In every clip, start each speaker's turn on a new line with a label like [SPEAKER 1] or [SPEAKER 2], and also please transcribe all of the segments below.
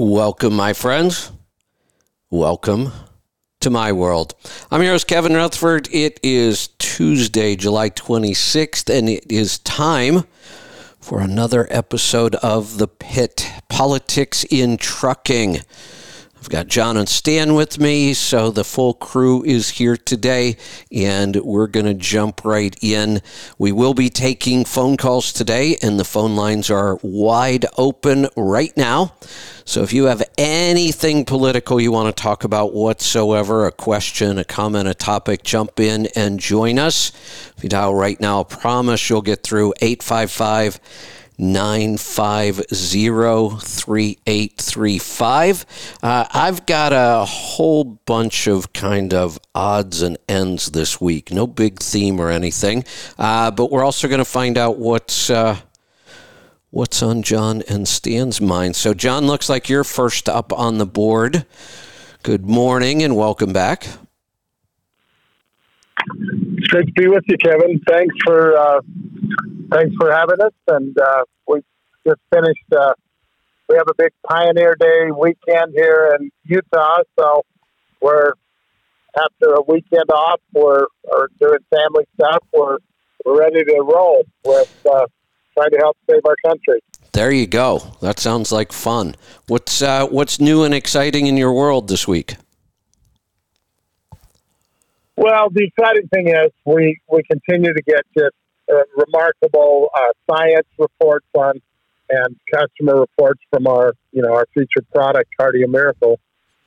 [SPEAKER 1] Welcome, my friends. Welcome to my world. I'm your host, Kevin Rutherford. It is Tuesday, July 26th, and it is time for another episode of The Pit Politics in Trucking. I've got John and Stan with me, so the full crew is here today, and we're going to jump right in. We will be taking phone calls today, and the phone lines are wide open right now. So if you have anything political you want to talk about whatsoever, a question, a comment, a topic, jump in and join us. If you dial right now, I promise you'll get through 855- 9503835. Uh, I've got a whole bunch of kind of odds and ends this week. No big theme or anything, uh, but we're also going to find out what's. Uh, what's on John and Stan's mind? So, John, looks like you're first up on the board. Good morning and welcome back.
[SPEAKER 2] Great to be with you, Kevin. Thanks for uh, thanks for having us. And uh, we just finished. Uh, we have a big Pioneer Day weekend here in Utah, so we're after a weekend off. We're, we're doing family stuff. We're we're ready to roll with uh, trying to help save our country.
[SPEAKER 1] There you go. That sounds like fun. What's uh, what's new and exciting in your world this week?
[SPEAKER 2] Well, the exciting thing is we we continue to get just uh, remarkable uh, science reports on and customer reports from our you know our featured product Cardio Miracle.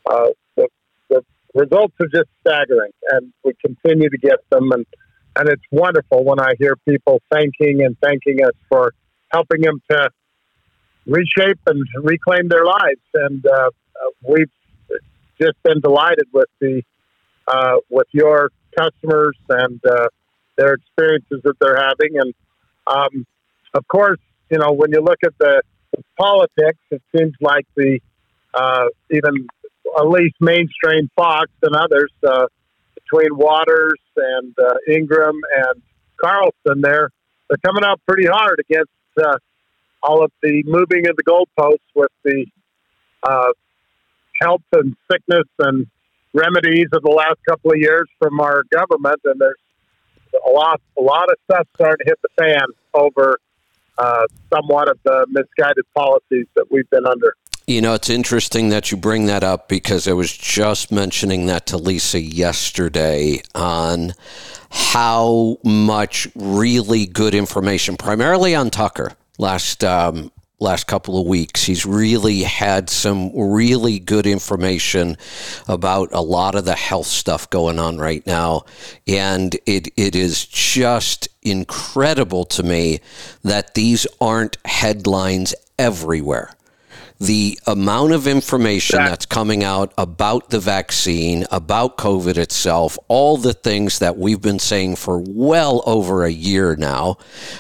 [SPEAKER 2] Uh, the, the results are just staggering, and we continue to get them, and and it's wonderful when I hear people thanking and thanking us for helping them to reshape and reclaim their lives, and uh, uh we've just been delighted with the uh, with your customers and uh, their experiences that they're having. And um, of course, you know, when you look at the, the politics, it seems like the uh, even at least mainstream Fox and others uh, between Watters and uh, Ingraham and Carlson, they're they're coming out pretty hard against uh, all of the moving of the goalposts with the uh, health and sickness and remedies of the last couple of years from our government, and there's a lot, a lot of stuff starting to hit the fan over uh, somewhat of the misguided policies that we've been under.
[SPEAKER 1] You know, it's interesting that you bring that up because I was just mentioning that to Lisa yesterday on how much really good information, primarily on Tucker, last um, last couple of weeks. He's really had some really good information about a lot of the health stuff going on right now. And it, it is just incredible to me that these aren't headlines everywhere the amount of information that's coming out about the vaccine, about COVID itself, all the things that we've been saying for well over a year now,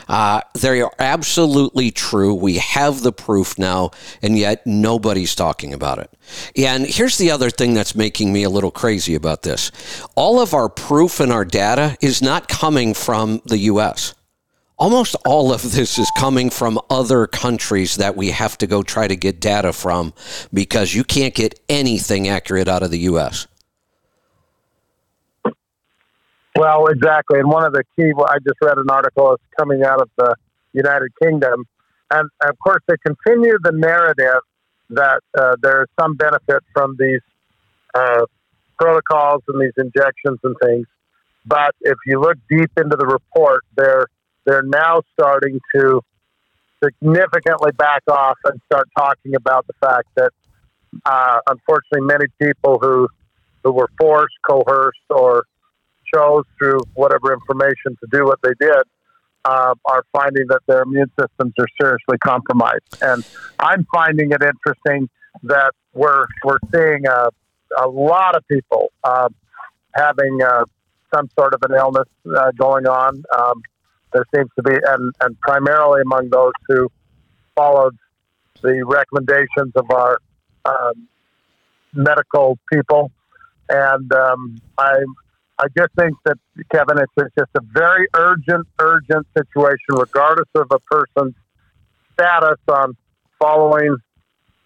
[SPEAKER 1] uh, they are absolutely true. We have the proof now, and yet nobody's talking about it. And here's the other thing that's making me a little crazy about this all of our proof and our data is not coming from the U.S almost all of this is coming from other countries that we have to go try to get data from because you can't get anything accurate out of the U.S.
[SPEAKER 2] Well, exactly. And one of the key, I just read an article that's coming out of the United Kingdom. And of course, they continue the narrative that uh, there is some benefit from these uh, protocols and these injections and things. But if you look deep into the report, they're they're now starting to significantly back off and start talking about the fact that uh, unfortunately many people who who were forced, coerced, or chose through whatever information to do what they did uh, are finding that their immune systems are seriously compromised. And I'm finding it interesting that we're we're seeing a, a lot of people uh, having uh, some sort of an illness uh, going on. Um, there seems to be, and, and primarily among those who followed the recommendations of our um, medical people. And um, I, I just think that Kevin, it's, it's just a very urgent, urgent situation, regardless of a person's status on following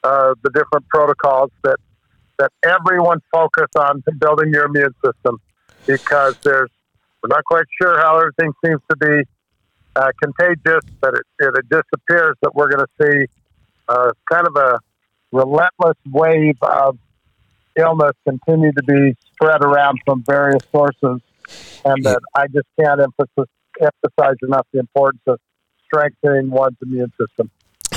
[SPEAKER 2] uh, the different protocols that that everyone focus on building your immune system because there's we're not quite sure how everything seems to be uh, contagious, but it, it, it just appears that we're going to see uh, kind of a relentless wave of illness continue to be spread around from various sources, and that I just can't emphasize, emphasize enough the importance of strengthening one's immune system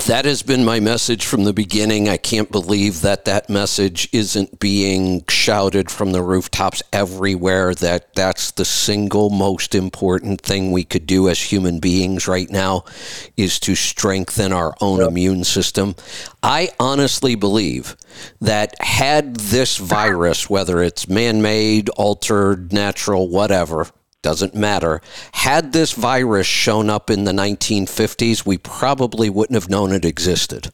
[SPEAKER 1] that has been my message from the beginning. I can't believe that that message isn't being shouted from the rooftops everywhere. That that's the single most important thing we could do as human beings right now is to strengthen our own yep. immune system. I honestly believe that had this virus, whether it's man-made, altered, natural, whatever, doesn't matter. Had this virus shown up in the 1950s, we probably wouldn't have known it existed.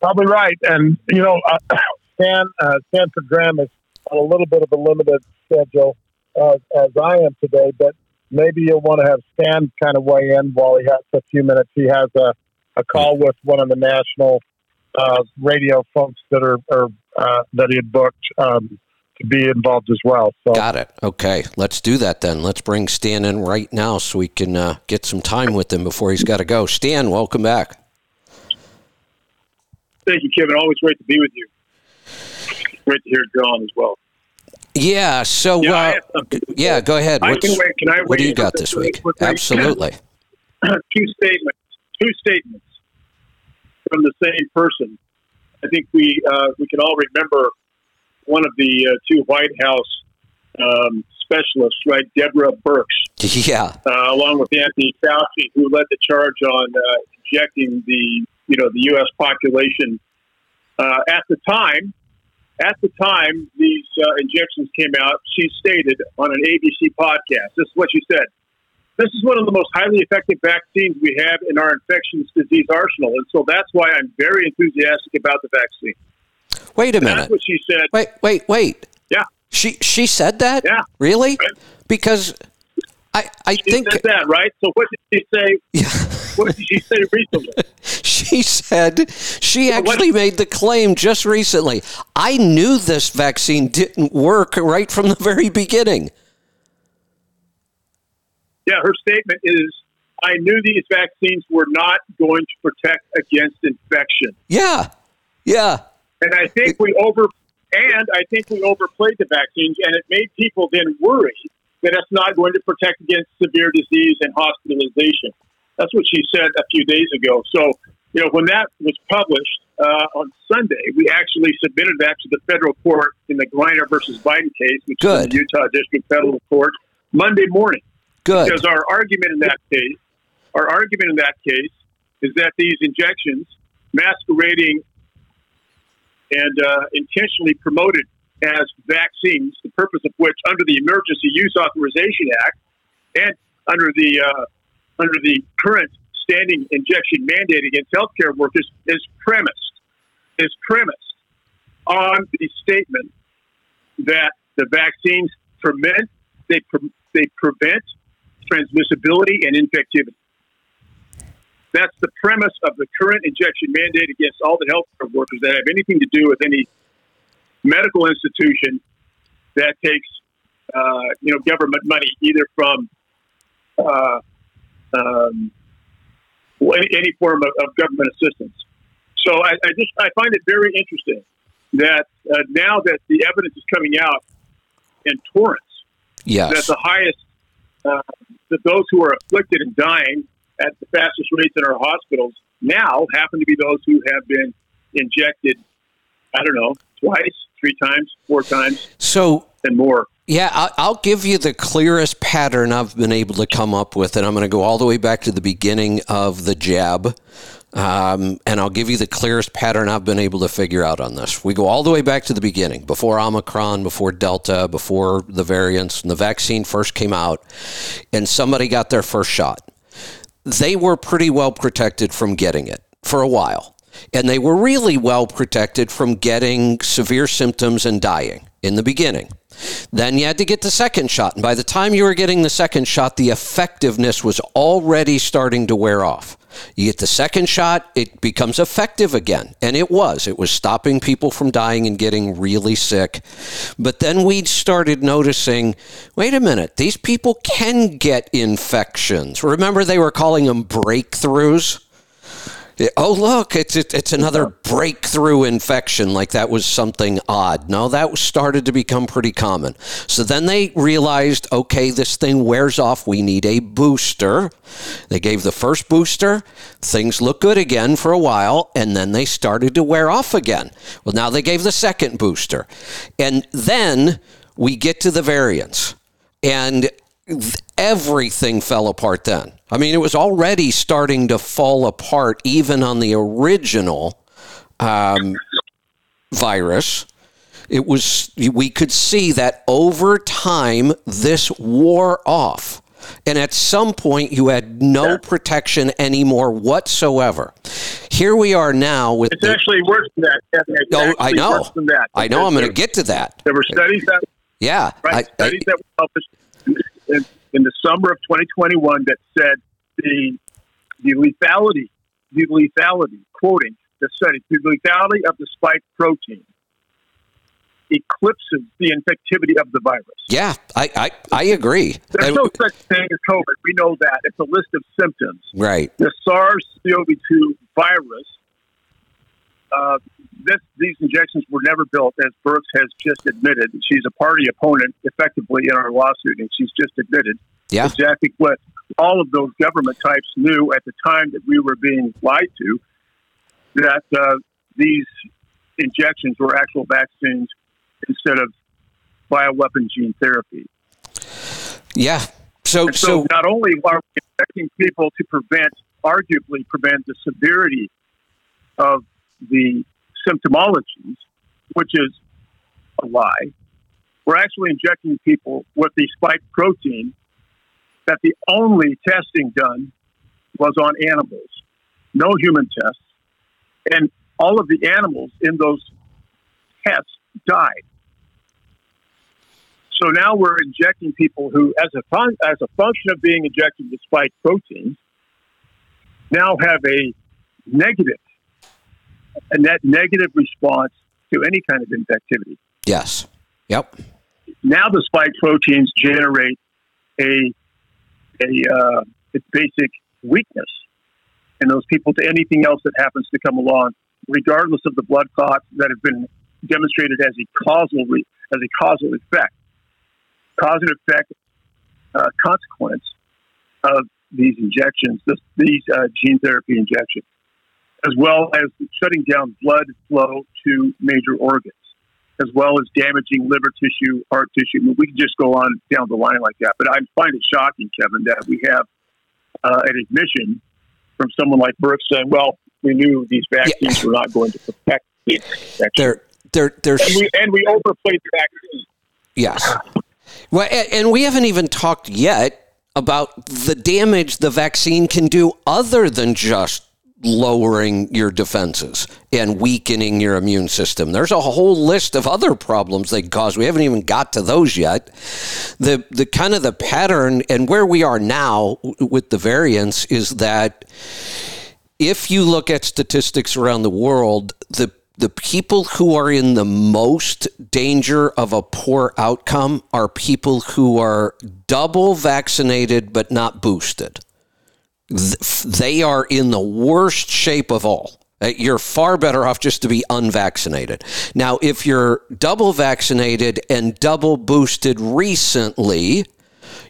[SPEAKER 2] Probably right. And, you know, uh, Stan, uh, Stanford Graham is on a little bit of a limited schedule uh, as I am today, but maybe you'll want to have Stan kind of weigh in while he has a few minutes. He has a, a call with one of the national uh, radio folks that are, are uh, that he had booked. Um, to be involved as well.
[SPEAKER 1] So. Got it. Okay, let's do that then. Let's bring Stan in right now so we can uh, get some time with him before he's got to go. Stan, welcome back.
[SPEAKER 3] Thank you, Kevin. Always great to be with you. Great to hear John as well.
[SPEAKER 1] Yeah. So, yeah, uh, yeah go ahead.
[SPEAKER 3] I can wait. Can I
[SPEAKER 1] what do you got this week? Absolutely.
[SPEAKER 3] two statements. Two statements from the same person. I think we uh, we can all remember one of the uh, two White House um, specialists, right, Deborah Birx.
[SPEAKER 1] Yeah.
[SPEAKER 3] Uh, along with Anthony Fauci, who led the charge on uh, injecting the, you know, the U.S. population. Uh, at the time, at the time these uh, injections came out, she stated on an ABC podcast, this is what she said. This is one of the most highly effective vaccines we have in our infectious disease arsenal. And so that's why I'm very enthusiastic about the vaccine.
[SPEAKER 1] Wait a minute.
[SPEAKER 3] That's what she said.
[SPEAKER 1] Wait, wait, wait.
[SPEAKER 3] Yeah.
[SPEAKER 1] She she said that?
[SPEAKER 3] Yeah.
[SPEAKER 1] Really? Right. Because I I
[SPEAKER 3] she
[SPEAKER 1] think
[SPEAKER 3] said that right. So what did she say? Yeah. what did she say recently?
[SPEAKER 1] she said she actually made the claim just recently. I knew this vaccine didn't work right from the very beginning.
[SPEAKER 3] Yeah, her statement is I knew these vaccines were not going to protect against infection.
[SPEAKER 1] Yeah. Yeah.
[SPEAKER 3] And I think we over and I think we overplayed the vaccines, and it made people then worry that it's not going to protect against severe disease and hospitalization. That's what she said a few days ago. So, you know, when that was published uh, on Sunday, we actually submitted that to the federal court in the Griner versus Biden case, which Good. is the Utah District Federal Court, Monday morning.
[SPEAKER 1] Good.
[SPEAKER 3] Because our argument in that case, our argument in that case is that these injections masquerading and uh, intentionally promoted as vaccines, the purpose of which, under the Emergency Use Authorization Act and under the uh, under the current standing injection mandate against healthcare workers, is premised is premised on the statement that the vaccines prevent they pre- they prevent transmissibility and infectivity. That's the premise of the current injection mandate against all the healthcare workers that have anything to do with any medical institution that takes, uh, you know, government money either from uh, um, any form of, of, government assistance. So I, I, just I find it very interesting that uh, now that the evidence is coming out in torrents,
[SPEAKER 1] yes.
[SPEAKER 3] that the highest uh, that those who are afflicted and dying at the fastest rates in our hospitals now happen to be those who have been injected, I don't know, twice, three times, four times.
[SPEAKER 1] So,
[SPEAKER 3] and more.
[SPEAKER 1] Yeah, I'll give you the clearest pattern I've been able to come up with, and I'm going to go all the way back to the beginning of the jab. Um, and I'll give you the clearest pattern I've been able to figure out on this. We go all the way back to the beginning, before Omicron, before Delta, before the variants, and the vaccine first came out, and somebody got their first shot they were pretty well protected from getting it for a while. And they were really well protected from getting severe symptoms and dying in the beginning. Then you had to get the second shot. And by the time you were getting the second shot, the effectiveness was already starting to wear off. You get the second shot, it becomes effective again. And it was. It was stopping people from dying and getting really sick. But then we started noticing wait a minute, these people can get infections. Remember, they were calling them breakthroughs? Oh look it's it's another breakthrough infection. Like that was something odd. No that started to become pretty common. So then they realized okay this thing wears off. We need a booster. They gave the first booster. Things look good again for a while and then they started to wear off again. Well now they gave the second booster. And then we get to the variants. And everything fell apart then. I mean, it was already starting to fall apart even on the original um, virus. It was, we could see that over time, this wore off. And at some point, you had no yeah. protection anymore whatsoever. Here we are now with.
[SPEAKER 3] It's the, actually worse than that.
[SPEAKER 1] Oh, I know. I know. I'm going to get to that.
[SPEAKER 3] There were studies that.
[SPEAKER 1] Yeah.
[SPEAKER 3] Right, I, studies I, that were published in, in the summer of 2021 that said the the lethality, the lethality, quoting the study, the lethality of the spike protein eclipses the infectivity of the virus.
[SPEAKER 1] Yeah, I, I, I agree.
[SPEAKER 3] There's I, no such thing as COVID. We know that. It's a list of symptoms.
[SPEAKER 1] Right.
[SPEAKER 3] The SARS-CoV-2 virus uh, this, these injections were never built, as Birx has just admitted. She's a party opponent, effectively, in our lawsuit, and she's just admitted
[SPEAKER 1] yeah.
[SPEAKER 3] exactly what all of those government types knew at the time that we were being lied to that uh, these injections were actual vaccines instead of bioweapon gene therapy.
[SPEAKER 1] Yeah. So,
[SPEAKER 3] so, so not only are we injecting people to prevent, arguably prevent the severity of the symptomologies, which is a lie. We're actually injecting people with the spike protein that the only testing done was on animals, no human tests. And all of the animals in those tests died. So now we're injecting people who, as a, fun, as a function of being injected with spike proteins, now have a negative a net negative response to any kind of infectivity.
[SPEAKER 1] Yes. Yep.
[SPEAKER 3] Now the spike proteins generate a a, uh, a basic weakness in those people to anything else that happens to come along, regardless of the blood clots that have been demonstrated as a causal re- as a causal effect, cause and effect uh, consequence of these injections, this, these uh, gene therapy injections as well as shutting down blood flow to major organs, as well as damaging liver tissue, heart tissue. I mean, we can just go on down the line like that. But I find it shocking, Kevin, that we have uh, an admission from someone like Birx saying, well, we knew these vaccines yeah. were not going to protect the
[SPEAKER 1] They're, they're, they're
[SPEAKER 3] and, we, and we overplayed the vaccine.
[SPEAKER 1] Yes. Well, and we haven't even talked yet about the damage the vaccine can do other than just lowering your defenses and weakening your immune system. There's a whole list of other problems they cause. We haven't even got to those yet. The the kind of the pattern and where we are now with the variants is that if you look at statistics around the world, the the people who are in the most danger of a poor outcome are people who are double vaccinated but not boosted they are in the worst shape of all. Uh, you're far better off just to be unvaccinated. Now, if you're double vaccinated and double boosted recently,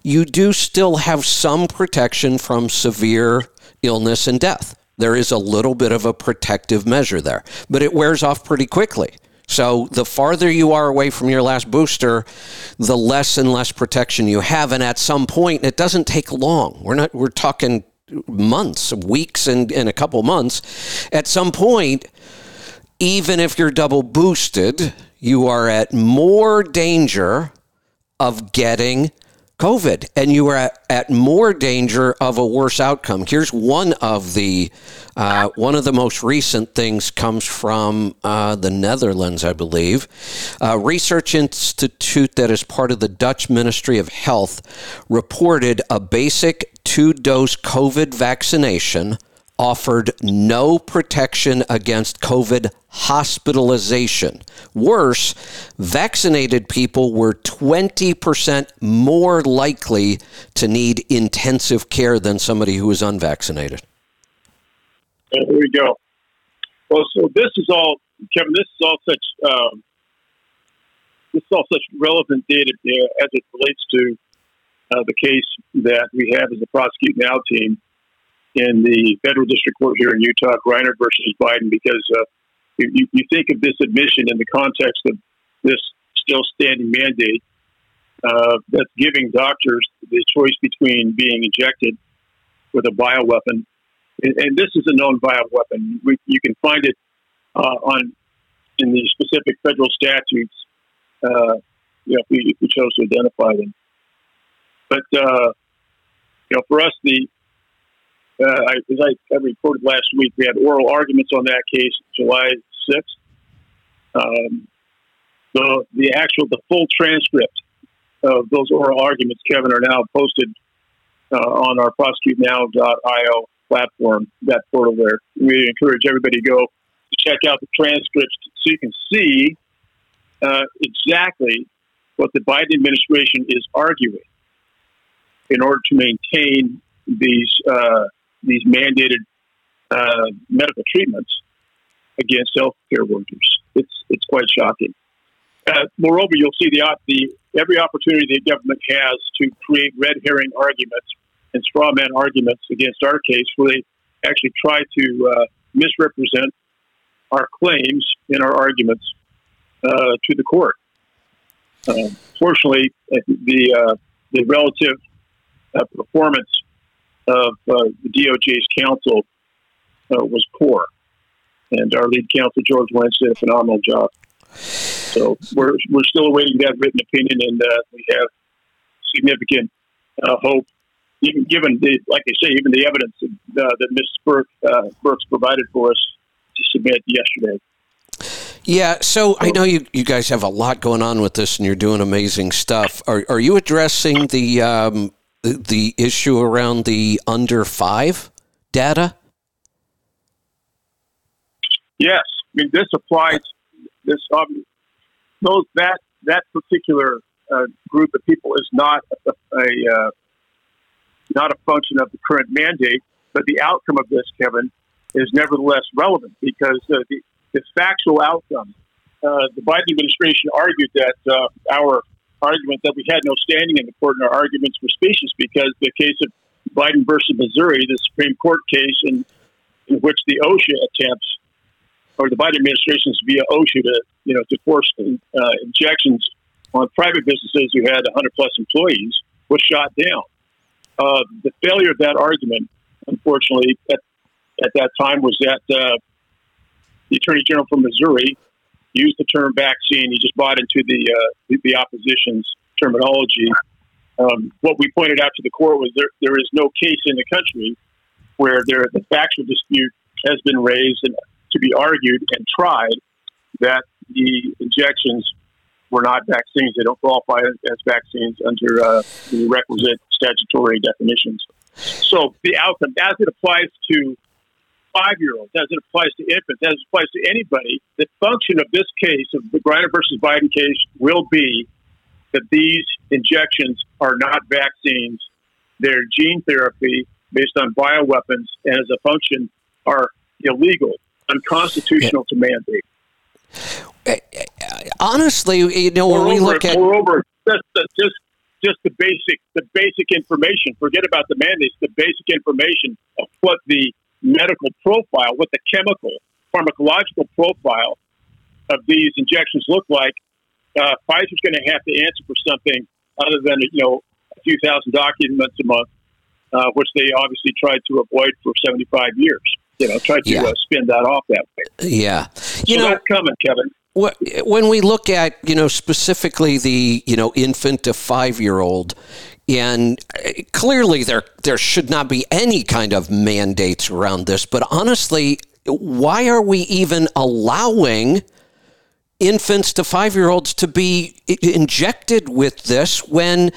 [SPEAKER 1] you do still have some protection from severe illness and death. There is a little bit of a protective measure there, but it wears off pretty quickly. So the farther you are away from your last booster, the less and less protection you have. And at some point, it doesn't take long. We're not. We're talking months, weeks, and, and a couple months, at some point, even if you're double boosted, you are at more danger of getting COVID, and you are at, at more danger of a worse outcome. Here's one of the uh, one of the most recent things comes from uh, the Netherlands, I believe. A research institute that is part of the Dutch Ministry of Health reported a basic two dose COVID vaccination offered no protection against COVID hospitalization. Worse, vaccinated people were 20% more likely to need intensive care than somebody who was unvaccinated.
[SPEAKER 3] There we go. Well, so this is all, Kevin. This is all such um, this is all such relevant data uh, as it relates to uh, the case that we have as the prosecute now team in the federal district court here in Utah, Griner versus Biden, because uh, you, you, think of this admission in the context of this still standing mandate uh, that's giving doctors the choice between being injected with a bioweapon, and, and this is a known bioweapon. We, you can find it uh, on in the specific federal statutes. Uh, you know, if we, if chose to identify them, but uh, you know, for us, the uh, I, as I, I, reported last week, we had oral arguments on that case July 6th. Um, the, the actual, the full transcript of those oral arguments, Kevin, are now posted uh, on our prosecutenow.io platform, that portal there. We encourage everybody to go check out the transcripts so you can see uh, exactly what the Biden administration is arguing in order to maintain these uh, these mandated uh, medical treatments against healthcare workers. It's it's quite shocking. Uh, moreover, you'll see the the every opportunity the government has to create red herring arguments and straw man arguments against our case, where they actually try to uh, misrepresent our claims in our arguments uh, to the court. Uh, fortunately, the uh, the relative uh, performance of uh, the DOJ's counsel was poor. And our lead counsel, George Wentz, did a phenomenal job. So we're, we're still awaiting that written opinion, and we have significant hope, even given the, like I say, even the evidence uh, that Ms. Burke, uh, Burks provided for us to submit yesterday.
[SPEAKER 1] Yeah, so I know you, you guys have a lot going on with this, and you're doing amazing stuff. Are, are you addressing the um, the issue around the under five data?
[SPEAKER 3] Yes, I mean this applies. This um, those that that particular uh, group of people is not a, a not a function of the current mandate, but the outcome of this, Kevin, is nevertheless relevant because uh, the, the factual outcome. Uh, the Biden administration argued that uh, our argument that we had no standing in the court, and our arguments were specious because the case of Biden versus Missouri, the Supreme Court case in, in which the OSHA attempts, or the Biden administration's via OSHA to, you know, to force uh, injections on private businesses who had 100 plus employees, was shot down. Uh, the failure of that argument, unfortunately, at, at that time was that uh, the Attorney General from Missouri used the term vaccine. He just bought into the uh, the opposition's terminology. Um, what we pointed out to the court was there there is no case in the country where there the factual dispute has been raised and to be argued and tried that the injections were not vaccines. They don't qualify as vaccines under uh, the requisite statutory definitions. So the outcome, as it applies to five year olds, as it applies to infants, as it applies to anybody, the function of this case, of the Griner versus Biden case, will be that these injections are not vaccines. They're gene therapy based on bioweapons, and as a function, are illegal, unconstitutional yeah. to mandate.
[SPEAKER 1] Honestly, you know,
[SPEAKER 3] moreover,
[SPEAKER 1] when we look at
[SPEAKER 3] moreover, just, just just the basic the basic information. Forget about the mandates. The basic information of what the medical profile, what the chemical, pharmacological profile of these injections look like, uh, Pfizer's going to have to answer for something other than you know a few thousand documents a month, uh, which they obviously tried to avoid for 75 years. You know, tried to yeah. uh, spin that off that way.
[SPEAKER 1] Yeah,
[SPEAKER 3] you
[SPEAKER 1] so
[SPEAKER 3] know, that's coming, Kevin.
[SPEAKER 1] When we look at you know specifically the you know infant to five year old, and uh, clearly, there there should not be any kind of mandates around this. But honestly, why are we even allowing infants to five year olds to be injected with this when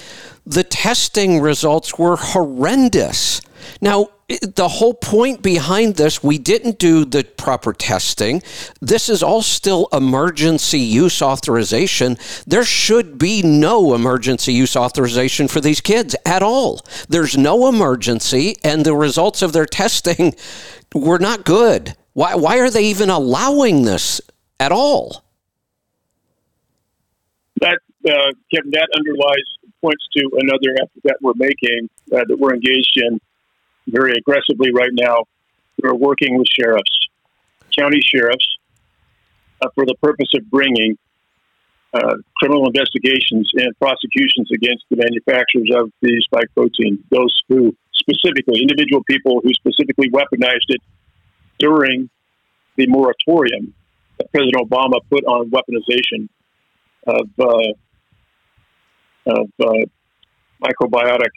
[SPEAKER 1] the testing results were horrendous. Now, the whole point behind this, we didn't do the proper testing. This is all still emergency use authorization. There should be no emergency use authorization for these kids at all. There's no emergency, and the results of their testing were not good. Why, why are they even allowing this at all?
[SPEAKER 3] That, uh, Kevin, that underlies points to another effort that we're making uh, that we're engaged in very aggressively right now. We're working with sheriffs, county sheriffs, uh, for the purpose of bringing uh, criminal investigations and prosecutions against the manufacturers of the spike protein, those who specifically, individual people who specifically weaponized it during the moratorium that President Obama put on weaponization of, uh, of uh, microbiotic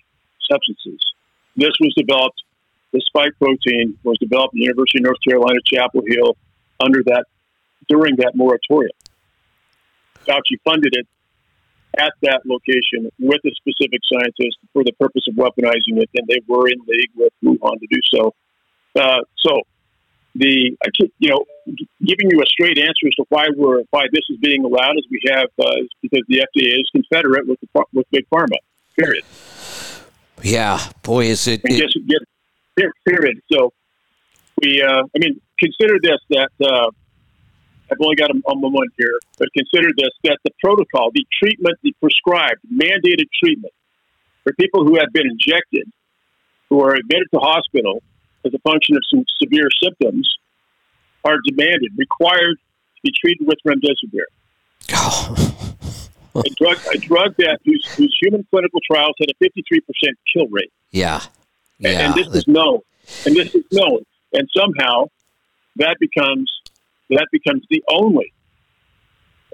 [SPEAKER 3] substances. This was developed, the spike protein was developed at the University of North Carolina, Chapel Hill, under that, during that moratorium. Fauci funded it at that location with a specific scientist for the purpose of weaponizing it, and they were in league with Wuhan to do so. Uh, so, the you know, giving you a straight answer as to why we're why this is being allowed is we have uh, is because the FDA is confederate with the, with big pharma. Period.
[SPEAKER 1] Yeah, boy, is it.
[SPEAKER 3] And just get period. So we, uh, I mean, consider this that uh, I've only got a, a moment here, but consider this that the protocol, the treatment, the prescribed, mandated treatment for people who have been injected, who are admitted to hospital as a function of some severe symptoms, are demanded, required to be treated with remdesivir. Oh. a drug, a drug that whose, whose human clinical trials had a 53% kill rate.
[SPEAKER 1] Yeah. yeah.
[SPEAKER 3] And, and this is known. And this is known. And somehow that becomes that becomes the only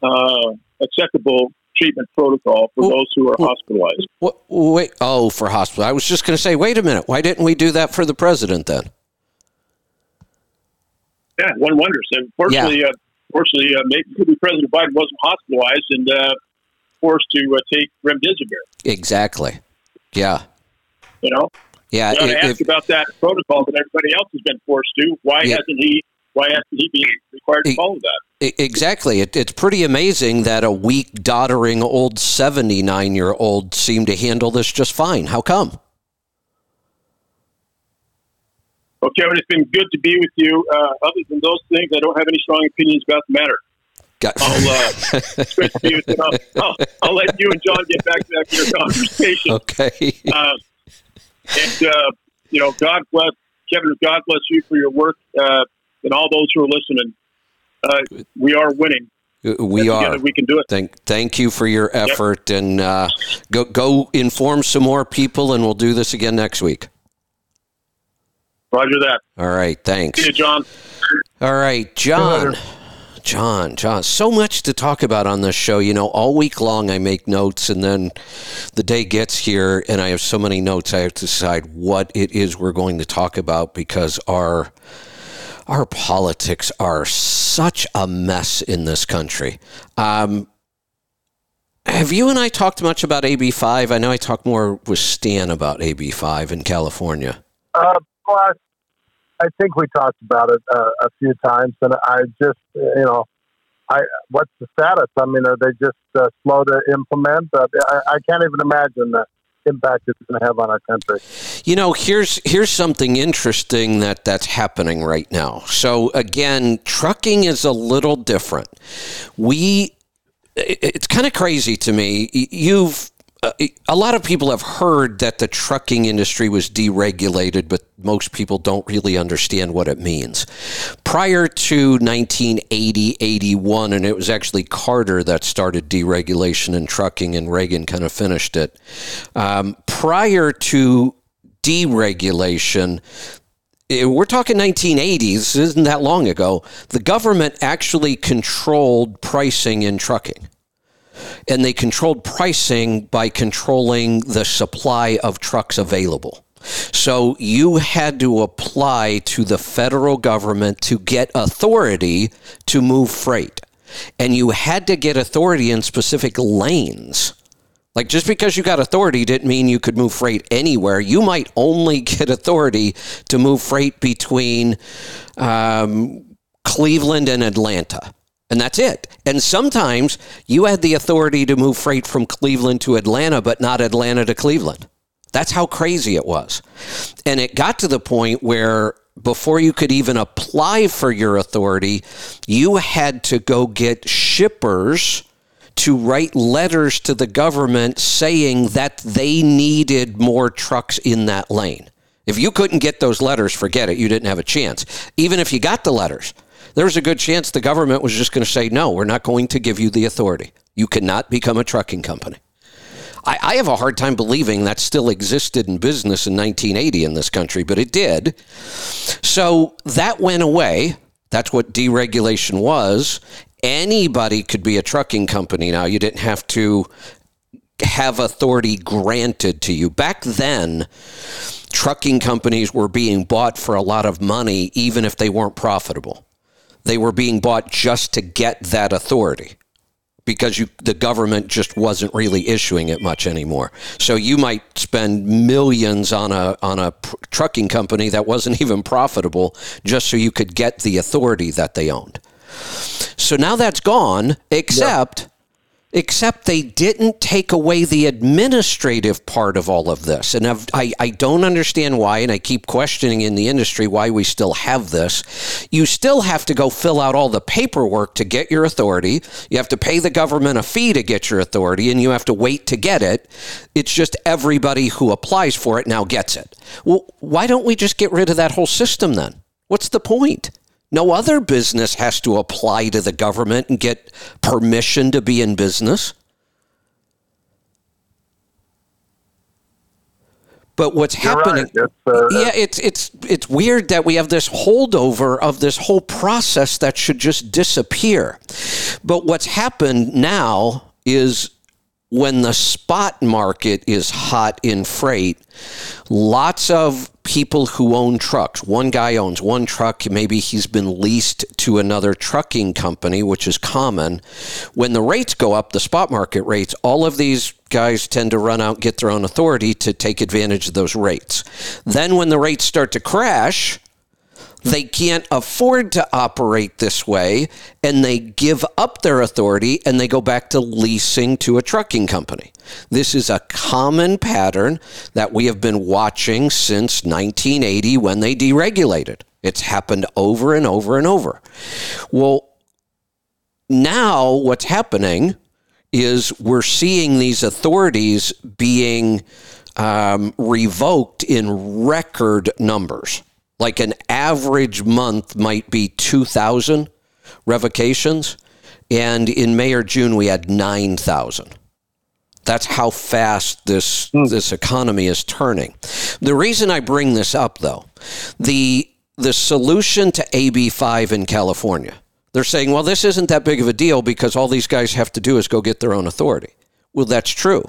[SPEAKER 3] uh, acceptable treatment protocol for those who are hospitalized.
[SPEAKER 1] wait, oh, for hospital. I was just going to say, wait a minute. Why didn't we do that for the president then?
[SPEAKER 3] Yeah, one wonders. And fortunately, yeah. uh, fortunately, uh, maybe President Biden wasn't hospitalized and uh, forced to uh, take remdesivir.
[SPEAKER 1] Exactly. Yeah.
[SPEAKER 3] You know.
[SPEAKER 1] Yeah.
[SPEAKER 3] You know, if, ask about that protocol that everybody else has been forced to. Why yeah. hasn't he? Why hasn't he been required to follow that?
[SPEAKER 1] Exactly. It, it's pretty amazing that a weak, doddering old 79 year old seemed to handle this just fine. How come?
[SPEAKER 3] Well, Kevin, it's been good to be with you. Uh, other than those things, I don't have any strong opinions about the matter. Got- I'll, uh, I'll, I'll, I'll, let you and John get back to that your conversation.
[SPEAKER 1] Okay.
[SPEAKER 3] Uh, and, uh, you know, God bless, Kevin, God bless you for your work uh, and all those who are listening. Uh, we are winning.
[SPEAKER 1] Uh, we are.
[SPEAKER 3] We can do it.
[SPEAKER 1] Thank, thank you for your effort, yep. and uh, go go inform some more people, and we'll do this again next week.
[SPEAKER 3] Roger that.
[SPEAKER 1] All right. Thanks.
[SPEAKER 3] See you, John.
[SPEAKER 1] All right, John. John, John, so much to talk about on this show. You know, all week long I make notes, and then the day gets here, and I have so many notes. I have to decide what it is we're going to talk about because our our politics are such a mess in this country. Um, have you and I talked much about AB5? I know I talked more with Stan about AB5 in California.
[SPEAKER 2] Uh, well, I think we talked about it uh, a few times, and I just, you know, I what's the status? I mean, are they just uh, slow to implement? I, I, can't even imagine the impact it's going to have on our country.
[SPEAKER 1] You know, here's here's something interesting that that's happening right now. So again, trucking is a little different. We, it's kind of crazy to me. You've uh, a lot of people have heard that the trucking industry was deregulated, but most people don't really understand what it means. Prior to 1980, 81, and it was actually Carter that started deregulation in trucking, and Reagan kind of finished it. Um, prior to deregulation, eh, we're talking 1980s, isn't that long ago, the government actually controlled pricing in trucking and they controlled pricing by controlling the supply of trucks available. So you had to apply to the federal government to get authority to move freight. and you had to get authority in specific lanes. Like just because you got authority didn't mean you could move freight anywhere. You might only get authority to move freight between um, Cleveland and Atlanta. And that's it. And sometimes you had the authority to move freight from Cleveland to Atlanta, but not Atlanta to Cleveland. That's how crazy it was. And it got to the point where before you could even apply for your authority, you had to go get shippers to write letters to the government saying that they needed more trucks in that lane. If you couldn't get those letters, forget it. You didn't have a chance. Even if you got the letters, there was a good chance the government was just going to say, no, we're not going to give you the authority. You cannot become a trucking company. I, I, have a hard time believing that still existed in business in 1980 in this country, but it did. So that went away. That's what deregulation was. Anybody could be a trucking company now. You didn't have to have authority granted to you. Back then, trucking companies were being bought for a lot of money, even if they weren't profitable. They were being bought just to get that authority because you, the government just wasn't really issuing it much anymore. So you might spend millions on a on a pr- trucking company that wasn't even profitable just so you could get the authority that they owned. So now that's gone, except except they didn't take away the administrative part of all of this. And I've, i I, don't understand why, and I keep questioning in the industry why we still have this. You still have to go fill out all the paperwork to get your authority. You have to pay the government a fee to get your authority, and you have to wait to get it. It's just everybody who applies for it now gets it. Well, why don't we just get rid of that whole system then? What's the point? No other business has to apply to the government and get permission to be in business. But what's
[SPEAKER 2] You're
[SPEAKER 1] happening?
[SPEAKER 2] Right. Uh,
[SPEAKER 1] yeah, it's it's it's weird that we have this holdover of this whole process that should just disappear. But what's happened now is when the spot market is hot in freight, lots of people who own trucks, one guy owns one truck, maybe he's been leased to another trucking company, which is common. When the rates go up, the spot market rates, all of these guys tend to run out, get their own authority to take advantage of those rates. Then when the rates start to crash, they can't afford to operate this way and they give up their authority and they go back to leasing to a trucking company. This is a common pattern that we have been watching since 1980 when they deregulated. It's happened over and over and over. Well, now what's happening is we're seeing these authorities being um, revoked in record numbers like an average month might be 2,000 revocations. And in May or June, we had 9,000. That's how fast this, mm. this economy is turning. The reason I bring this up, though, the, the solution to AB5 in California, they're saying, well, this isn't that big of a deal because all these guys have to do is go get their own authority. Well, that's true.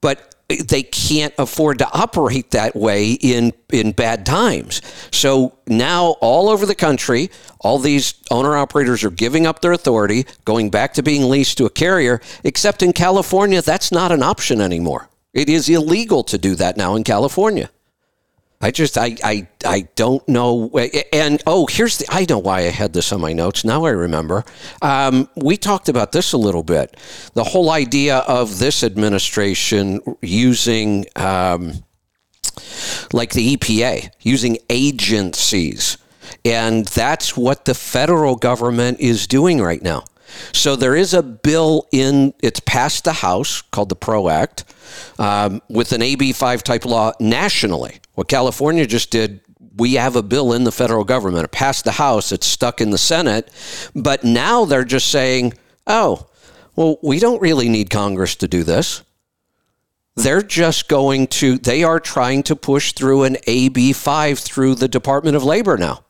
[SPEAKER 1] But they can't afford to operate that way in in bad times. So now all over the country, all these owner operators are giving up their authority, going back to being leased to a carrier, except in California that's not an option anymore. It is illegal to do that now in California. I just I I I don't know. And oh, here's the I know why I had this on my notes. Now I remember. Um, we talked about this a little bit. The whole idea of this administration using. Um, like the EPA, using agencies. And that's what the federal government is doing right now. So there is a bill in, it's passed the House called the PRO Act um, with an AB5 type law nationally. What California just did, we have a bill in the federal government. It passed the House, it's stuck in the Senate. But now they're just saying, oh, well, we don't really need Congress to do this. They're just going to, they are trying to push through an AB5 through the Department of Labor now.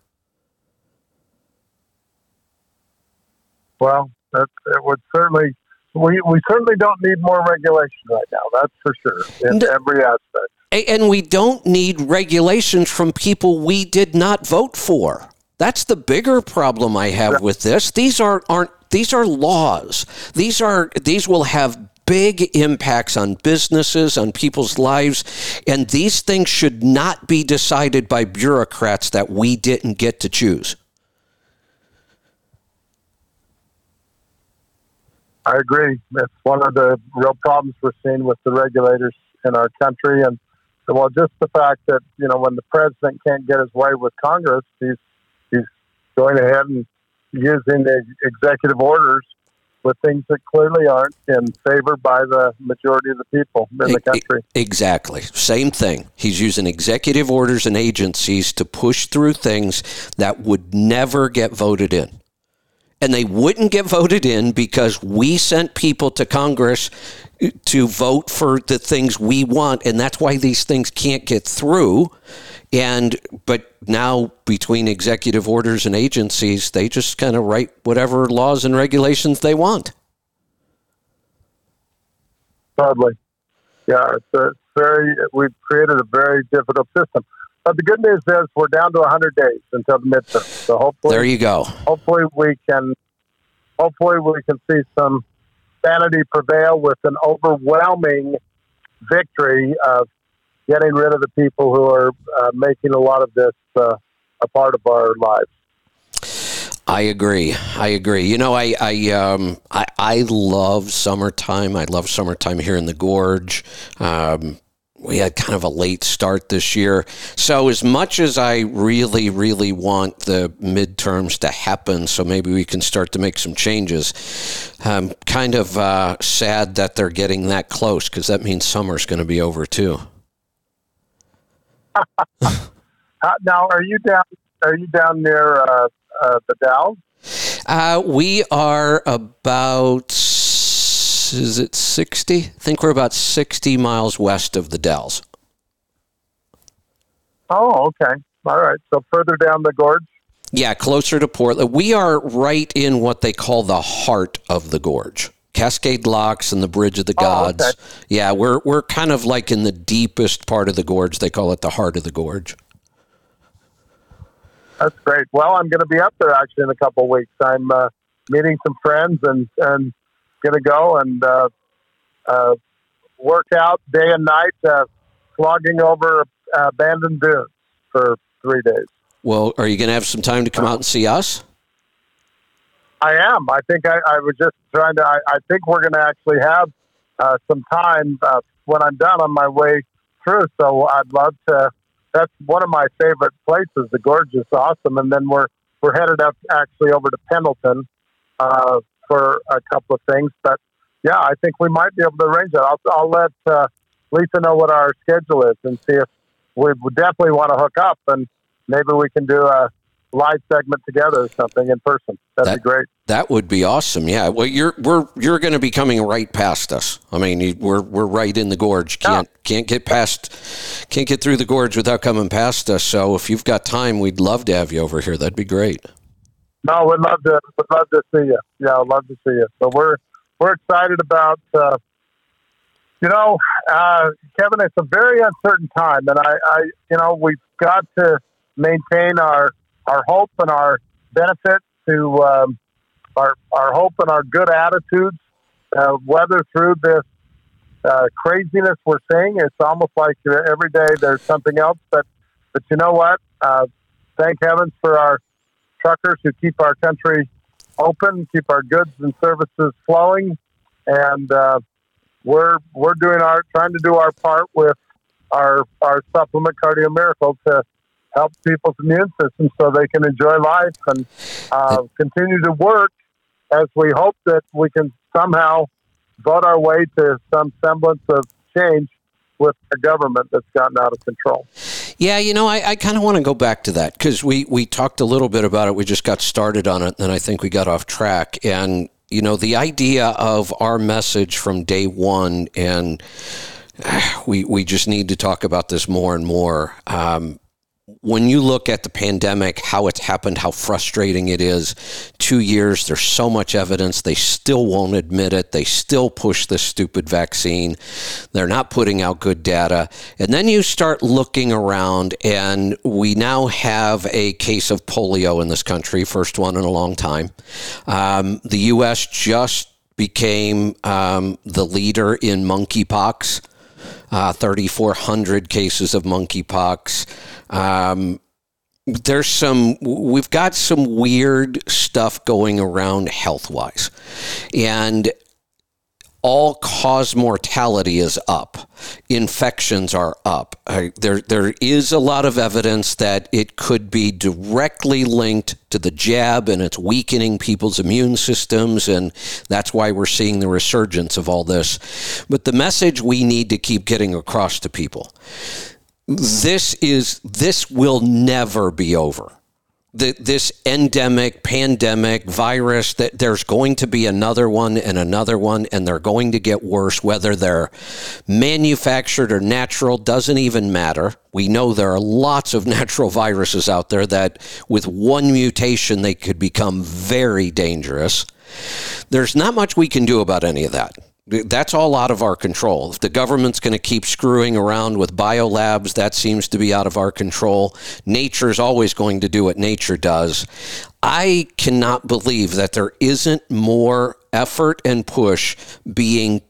[SPEAKER 2] Well, that it would certainly we we certainly don't need more regulation right now. That's for sure in every aspect.
[SPEAKER 1] And we don't need regulations from people we did not vote for. That's the bigger problem I have with this. These aren't aren't These are laws. These are these will have big impacts on businesses, on people's lives, and these things should not be decided by bureaucrats that we didn't get to choose.
[SPEAKER 2] I agree. It's one of the real problems we're seeing with the regulators in our country. And well, just the fact that, you know, when the president can't get his way with Congress, he's, he's going ahead and using the executive orders with things that clearly aren't in favor by the majority of the people in the country.
[SPEAKER 1] Exactly. Same thing. He's using executive orders and agencies to push through things that would never get voted in and they wouldn't get voted in because we sent people to Congress to vote for the things we want, and that's why these things can't get through. And but now between executive orders and agencies, they just kind of write whatever laws and regulations they want.
[SPEAKER 2] Sadly, yeah, it's a very. We've created a very difficult system. But the good news is we're down to 100 days until the midterm. So hopefully,
[SPEAKER 1] there you go.
[SPEAKER 2] Hopefully we can, hopefully we can see some sanity prevail with an overwhelming victory of getting rid of the people who are uh, making a lot of this uh, a part of our lives.
[SPEAKER 1] I agree. I agree. You know, I I um I, I love summertime. I love summertime here in the gorge. Um, we had kind of a late start this year. So, as much as I really, really want the midterms to happen, so maybe we can start to make some changes, I'm kind of uh, sad that they're getting that close because that means summer's going to be over too.
[SPEAKER 2] now, are you down? Are you down near uh, uh, the Dalles?
[SPEAKER 1] Uh, we are about is it 60? I think we're about 60 miles west of the Dalles.
[SPEAKER 2] Oh, okay. All right. So further down the gorge?
[SPEAKER 1] Yeah, closer to Portland. We are right in what they call the heart of the gorge. Cascade Locks and the Bridge of the Gods. Oh, okay. Yeah, we're we're kind of like in the deepest part of the gorge. They call it the heart of the gorge.
[SPEAKER 2] That's great. Well, I'm going to be up there actually in a couple of weeks. I'm uh, meeting some friends and and going to go and uh, uh, work out day and night, uh, slogging over uh, Bandon Dunes for three days.
[SPEAKER 1] Well, are you going to have some time to come out and see us?
[SPEAKER 2] I am. I think I, I was just trying to. I, I think we're going to actually have uh, some time uh, when I'm done on my way through. So I'd love to. That's one of my favorite places. The gorge is awesome, and then we're we're headed up actually over to Pendleton uh, for a couple of things. But yeah, I think we might be able to arrange that. I'll, I'll let uh, Lisa know what our schedule is and see if we definitely want to hook up and maybe we can do a live segment together or something in person. That'd that, be great.
[SPEAKER 1] That would be awesome. Yeah. Well, you're we're you're going to be coming right past us. I mean, we're we're right in the gorge. Can't yeah. can't get past can't get through the gorge without coming past us. So if you've got time, we'd love to have you over here. That'd be great.
[SPEAKER 2] No, we'd love to. Would love to see you. Yeah, I'd love to see you. So we're we're excited about. Uh, you know, uh, Kevin, it's a very uncertain time, and I, I, you know, we've got to maintain our our hope and our benefit to um, our our hope and our good attitudes. Uh, weather through this uh, craziness we're seeing. It's almost like every day there's something else. But but you know what? Uh, thank heavens for our truckers who keep our country open, keep our goods and services flowing, and uh, we're we're doing our trying to do our part with our our supplement cardio miracle to help people's immune system so they can enjoy life and uh, continue to work as we hope that we can somehow vote our way to some semblance of change with a government that's gotten out of control.
[SPEAKER 1] Yeah, you know, I, I kind of want to go back to that because we, we talked a little bit about it. We just got started on it, and I think we got off track. And, you know, the idea of our message from day one, and we, we just need to talk about this more and more. Um, when you look at the pandemic, how it's happened, how frustrating it is, two years, there's so much evidence. They still won't admit it. They still push this stupid vaccine. They're not putting out good data. And then you start looking around, and we now have a case of polio in this country, first one in a long time. Um, the U.S. just became um, the leader in monkeypox. Uh, 3,400 cases of monkeypox. Um, there's some, we've got some weird stuff going around health wise. And all cause mortality is up. Infections are up. There, there is a lot of evidence that it could be directly linked to the jab and it's weakening people's immune systems. And that's why we're seeing the resurgence of all this. But the message we need to keep getting across to people this is, this will never be over the, this endemic pandemic virus that there's going to be another one and another one and they're going to get worse whether they're manufactured or natural doesn't even matter. We know there are lots of natural viruses out there that with one mutation they could become very dangerous. There's not much we can do about any of that that's all out of our control. If the government's going to keep screwing around with biolabs, that seems to be out of our control. Nature is always going to do what nature does. I cannot believe that there isn't more effort and push being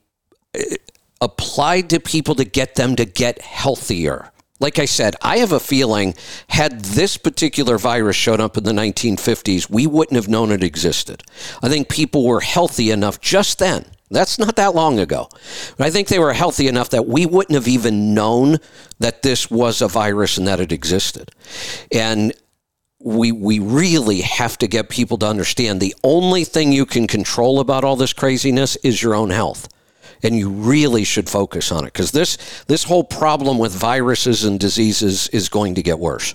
[SPEAKER 1] eh, applied to people to get them to get healthier. Like I said, I have a feeling had this particular virus shown up in the 1950s, we wouldn't have known it existed. I think people were healthy enough just then that's not that long ago. I think they were healthy enough that we wouldn't have even known that this was a virus and that it existed. And we we really have to get people to understand the only thing you can control about all this craziness is your own health. And you really should focus on it because this this whole problem with viruses and diseases is going to get worse.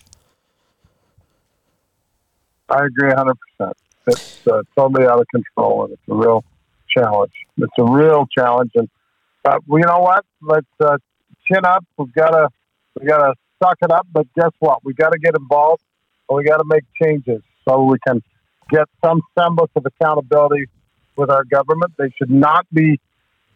[SPEAKER 2] I agree 100%. It's uh, totally out of control and it's a real challenge. It's a real challenge, and uh, well, you know what? Let's uh, chin up. We've got to we got to suck it up. But guess what? We got to get involved, and we got to make changes so we can get some semblance of accountability with our government. They should not be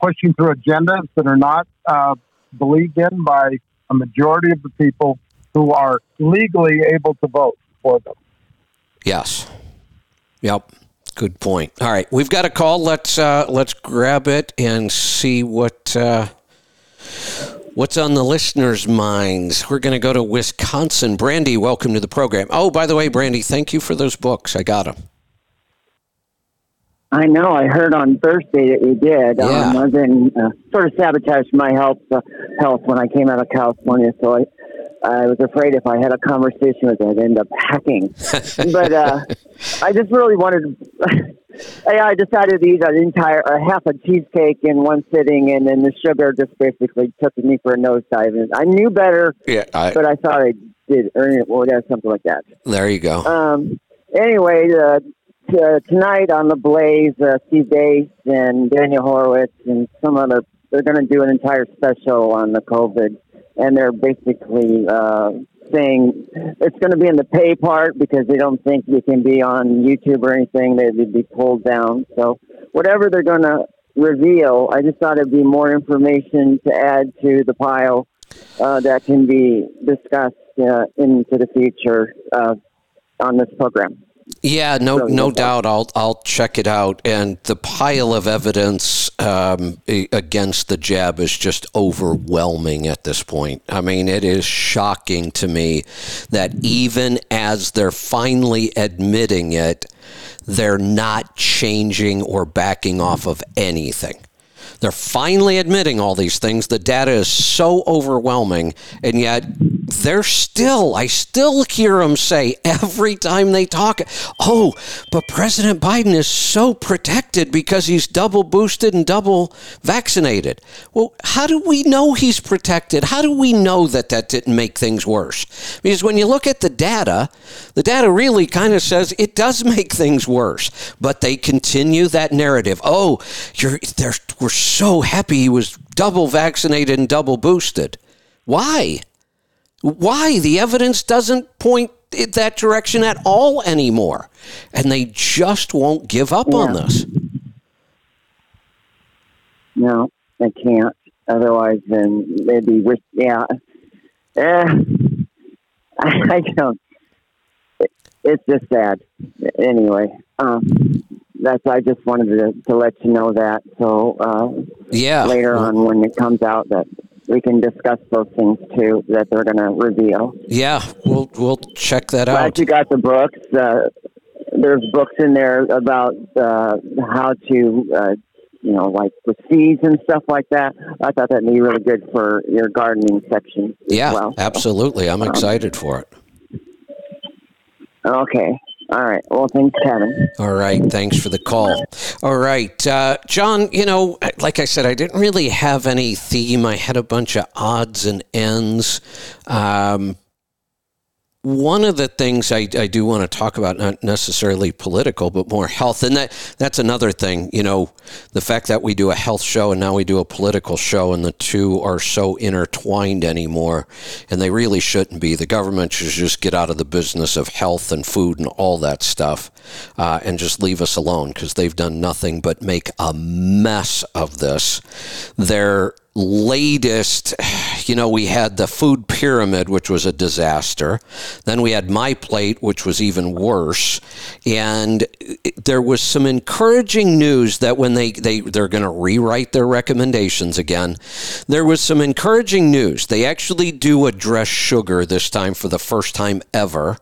[SPEAKER 2] pushing through agendas that are not uh, believed in by a majority of the people who are legally able to vote for them.
[SPEAKER 1] Yes. Yep. Good point. All right, we've got a call. Let's uh, let's grab it and see what uh, what's on the listeners' minds. We're going to go to Wisconsin. Brandy, welcome to the program. Oh, by the way, Brandy, thank you for those books. I got them.
[SPEAKER 4] I know. I heard on Thursday that you did. Yeah. Um, I've been uh, sort of sabotaged my health uh, health when I came out of California, so I I was afraid if I had a conversation with it, I'd end up hacking. but uh, I just really wanted. I decided to eat an entire a half a cheesecake in one sitting, and then the sugar just basically took me for a nosedive. And I knew better, yeah, I, but I thought I did earn it. Well, yeah, something like that.
[SPEAKER 1] There you go.
[SPEAKER 4] Um, anyway, uh, t- uh, tonight on the Blaze, uh, Steve Deace and Daniel Horowitz and some other. They're going to do an entire special on the COVID and they're basically uh, saying it's going to be in the pay part because they don't think you can be on YouTube or anything. They'd be pulled down. So whatever they're going to reveal, I just thought it'd be more information to add to the pile uh, that can be discussed uh, into the future uh, on this program.
[SPEAKER 1] Yeah, no, no doubt. I'll I'll check it out. And the pile of evidence um, against the jab is just overwhelming at this point. I mean, it is shocking to me that even as they're finally admitting it, they're not changing or backing off of anything. They're finally admitting all these things. The data is so overwhelming, and yet they're still, I still hear them say every time they talk, oh, but President Biden is so protected because he's double boosted and double vaccinated. Well, how do we know he's protected? How do we know that that didn't make things worse? Because when you look at the data, the data really kind of says it does make things worse, but they continue that narrative. Oh, you're, we're so happy he was double vaccinated and double boosted. Why? Why? The evidence doesn't point in that direction at all anymore. And they just won't give up yeah. on this.
[SPEAKER 4] No, they can't. Otherwise, then they'd be with, yeah. Eh, I, I don't. It, it's just sad. Anyway, um, that's I just wanted to, to let you know that. So uh,
[SPEAKER 1] yeah,
[SPEAKER 4] later on when it comes out that we can discuss those things too that they're going to reveal.
[SPEAKER 1] Yeah, we'll we'll check that
[SPEAKER 4] Glad
[SPEAKER 1] out.
[SPEAKER 4] you got the books. Uh, there's books in there about uh, how to, uh, you know, like the seeds and stuff like that. I thought that'd be really good for your gardening section.
[SPEAKER 1] Yeah,
[SPEAKER 4] well.
[SPEAKER 1] absolutely. I'm um, excited for it.
[SPEAKER 4] Okay. All right. Well, thanks, Kevin.
[SPEAKER 1] All right. Thanks for the call. All right. Uh, John, you know, like I said, I didn't really have any theme. I had a bunch of odds and ends. Um, one of the things I, I do want to talk about, not necessarily political, but more health, and that that's another thing. You know, the fact that we do a health show and now we do a political show, and the two are so intertwined anymore, and they really shouldn't be. The government should just get out of the business of health and food and all that stuff, uh, and just leave us alone because they've done nothing but make a mess of this. They're latest, you know, we had the food pyramid, which was a disaster. Then we had My Plate, which was even worse. And there was some encouraging news that when they, they, they're going to rewrite their recommendations again, there was some encouraging news. They actually do address sugar this time for the first time ever.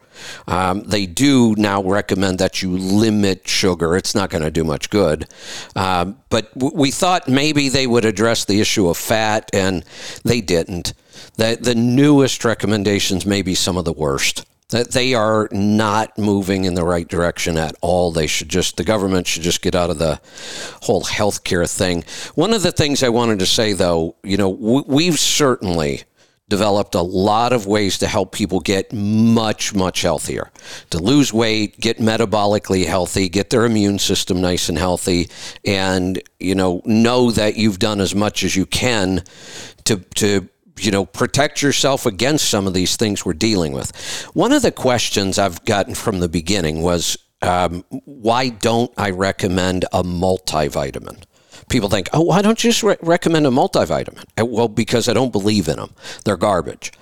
[SPEAKER 1] Um, they do now recommend that you limit sugar. It's not going to do much good. Um, but w- we thought maybe they would address the issue of fat, and they didn't. The, the newest recommendations may be some of the worst that they are not moving in the right direction at all. They should just, the government should just get out of the whole healthcare thing. One of the things I wanted to say, though, you know, we've certainly developed a lot of ways to help people get much, much healthier, to lose weight, get metabolically healthy, get their immune system nice and healthy, and, you know, know that you've done as much as you can to, to, you know, protect yourself against some of these things we're dealing with. One of the questions I've gotten from the beginning was, um, why don't I recommend a multivitamin? People think, oh, why don't you just re- recommend a multivitamin? Uh, well, because I don't believe in them. They're garbage.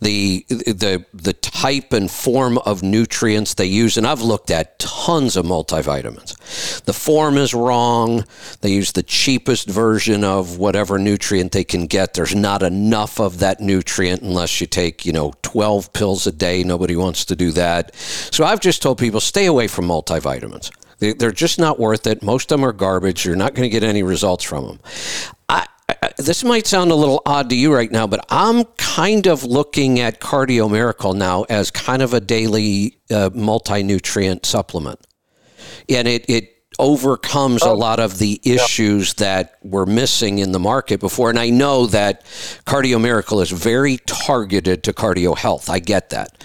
[SPEAKER 1] The, the, the type and form of nutrients they use, and I've looked at tons of multivitamins. The form is wrong. They use the cheapest version of whatever nutrient they can get. There's not enough of that nutrient unless you take, you know, 12 pills a day. Nobody wants to do that. So I've just told people stay away from multivitamins. They're just not worth it. Most of them are garbage. You're not going to get any results from them. I, I, this might sound a little odd to you right now, but I'm kind of looking at Cardio Miracle now as kind of a daily uh, multi nutrient supplement. And it, it overcomes oh. a lot of the issues that were missing in the market before. And I know that Cardio Miracle is very targeted to cardio health. I get that.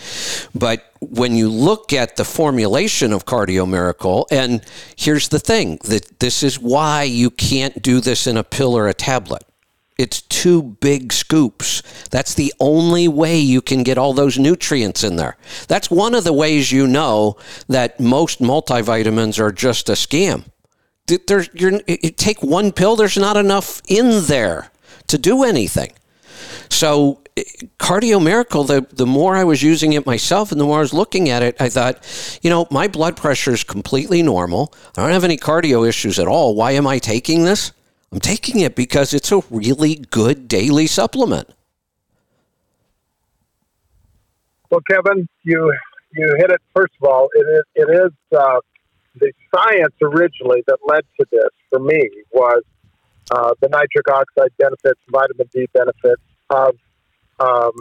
[SPEAKER 1] But when you look at the formulation of Cardio Miracle, and here's the thing that this is why you can't do this in a pill or a tablet. It's two big scoops. That's the only way you can get all those nutrients in there. That's one of the ways you know that most multivitamins are just a scam. There's, you take one pill, there's not enough in there to do anything. So, Cardio Miracle, the, the more I was using it myself and the more I was looking at it, I thought, you know, my blood pressure is completely normal. I don't have any cardio issues at all. Why am I taking this? I'm taking it because it's a really good daily supplement.
[SPEAKER 2] Well, Kevin, you you hit it. First of all, it is it is uh, the science originally that led to this for me was uh, the nitric oxide benefits, vitamin D benefits of um,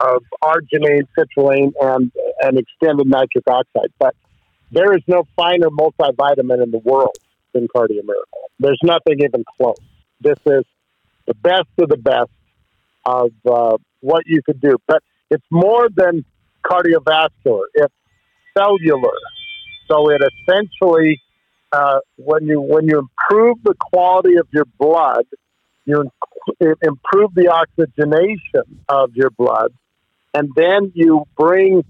[SPEAKER 2] of arginine, citrulline, and and extended nitric oxide. But there is no finer multivitamin in the world than Cardio Miracle. There's nothing even close. This is the best of the best of uh, what you could do. But it's more than cardiovascular. It's cellular. So it essentially, uh, when you when you improve the quality of your blood, you improve the oxygenation of your blood, and then you bring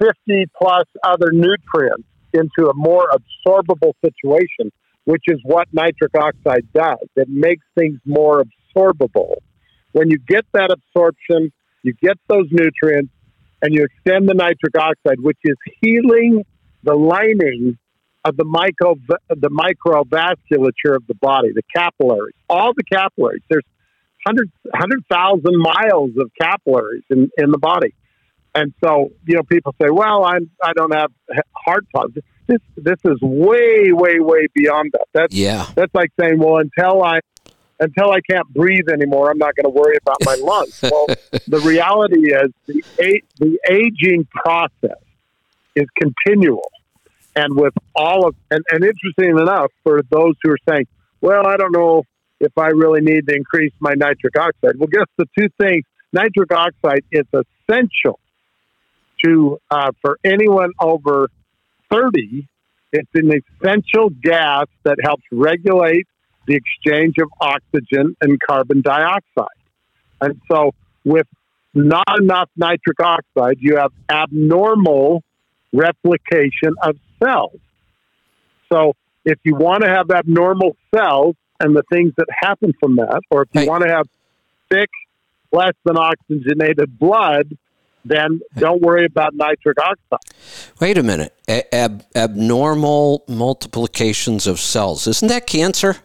[SPEAKER 2] 50 plus other nutrients into a more absorbable situation, which is what nitric oxide does. It makes things more absorbable. When you get that absorption, you get those nutrients, and you extend the nitric oxide, which is healing the lining of the micro the microvasculature of the body, the capillaries, all the capillaries. There's hundred hundred thousand miles of capillaries in, in the body, and so you know people say, "Well, I'm I don't have heart problems." This this is way way way beyond that. That's
[SPEAKER 1] yeah.
[SPEAKER 2] That's like saying, "Well, until I until I can't breathe anymore, I'm not going to worry about my lungs." well, the reality is the the aging process is continual and with all of and, and interesting enough for those who are saying well i don't know if i really need to increase my nitric oxide well guess the two things nitric oxide is essential to uh, for anyone over 30 it's an essential gas that helps regulate the exchange of oxygen and carbon dioxide and so with not enough nitric oxide you have abnormal replication of cells. So if you want to have abnormal cells and the things that happen from that, or if you want to have thick, less than oxygenated blood, then don't worry about nitric oxide.
[SPEAKER 1] Wait a minute. Ab- abnormal multiplications of cells. Isn't that cancer?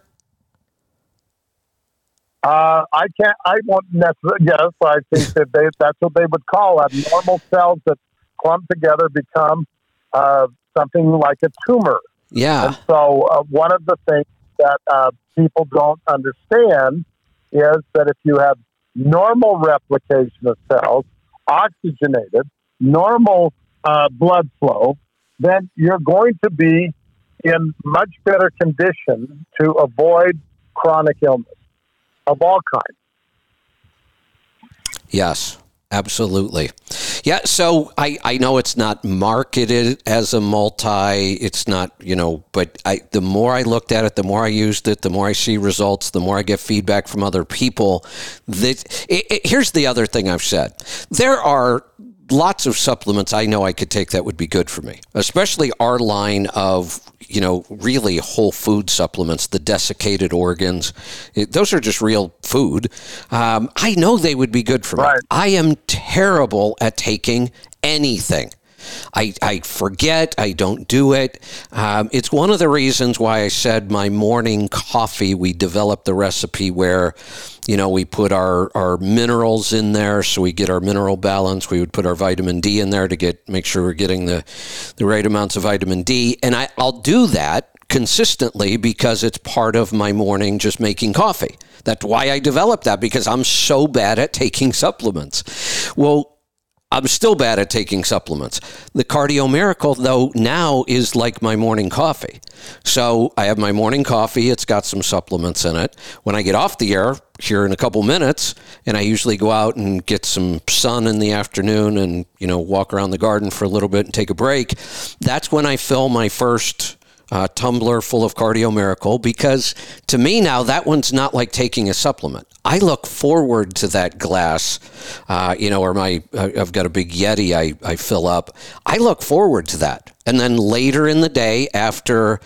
[SPEAKER 2] Uh, I can't. I won't necessarily. Yes, I think that they, that's what they would call abnormal cells that clump together become uh, something like a tumor.
[SPEAKER 1] Yeah.
[SPEAKER 2] And so, uh, one of the things that uh, people don't understand is that if you have normal replication of cells, oxygenated, normal uh, blood flow, then you're going to be in much better condition to avoid chronic illness of all kinds.
[SPEAKER 1] Yes. Absolutely. Yeah, so I, I know it's not marketed as a multi, it's not, you know, but I the more I looked at it, the more I used it, the more I see results, the more I get feedback from other people. That it, it, here's the other thing I've said. There are lots of supplements I know I could take that would be good for me, especially our line of, you know, really whole food supplements, the desiccated organs. It, those are just real food. Um, I know they would be good for me. I am terrible at taking anything. I, I forget, I don't do it. Um, it's one of the reasons why I said my morning coffee, we developed the recipe where, you know, we put our, our minerals in there so we get our mineral balance. We would put our vitamin D in there to get make sure we're getting the, the right amounts of vitamin D. And I, I'll do that consistently because it's part of my morning just making coffee. That's why I developed that because I'm so bad at taking supplements. Well, I'm still bad at taking supplements. The Cardio Miracle, though, now is like my morning coffee. So I have my morning coffee. It's got some supplements in it. When I get off the air here in a couple minutes, and I usually go out and get some sun in the afternoon and, you know, walk around the garden for a little bit and take a break, that's when I fill my first uh, tumbler full of Cardio Miracle because to me now that one's not like taking a supplement. I look forward to that glass, uh, you know, or my I've got a big Yeti I, I fill up. I look forward to that. And then later in the day, after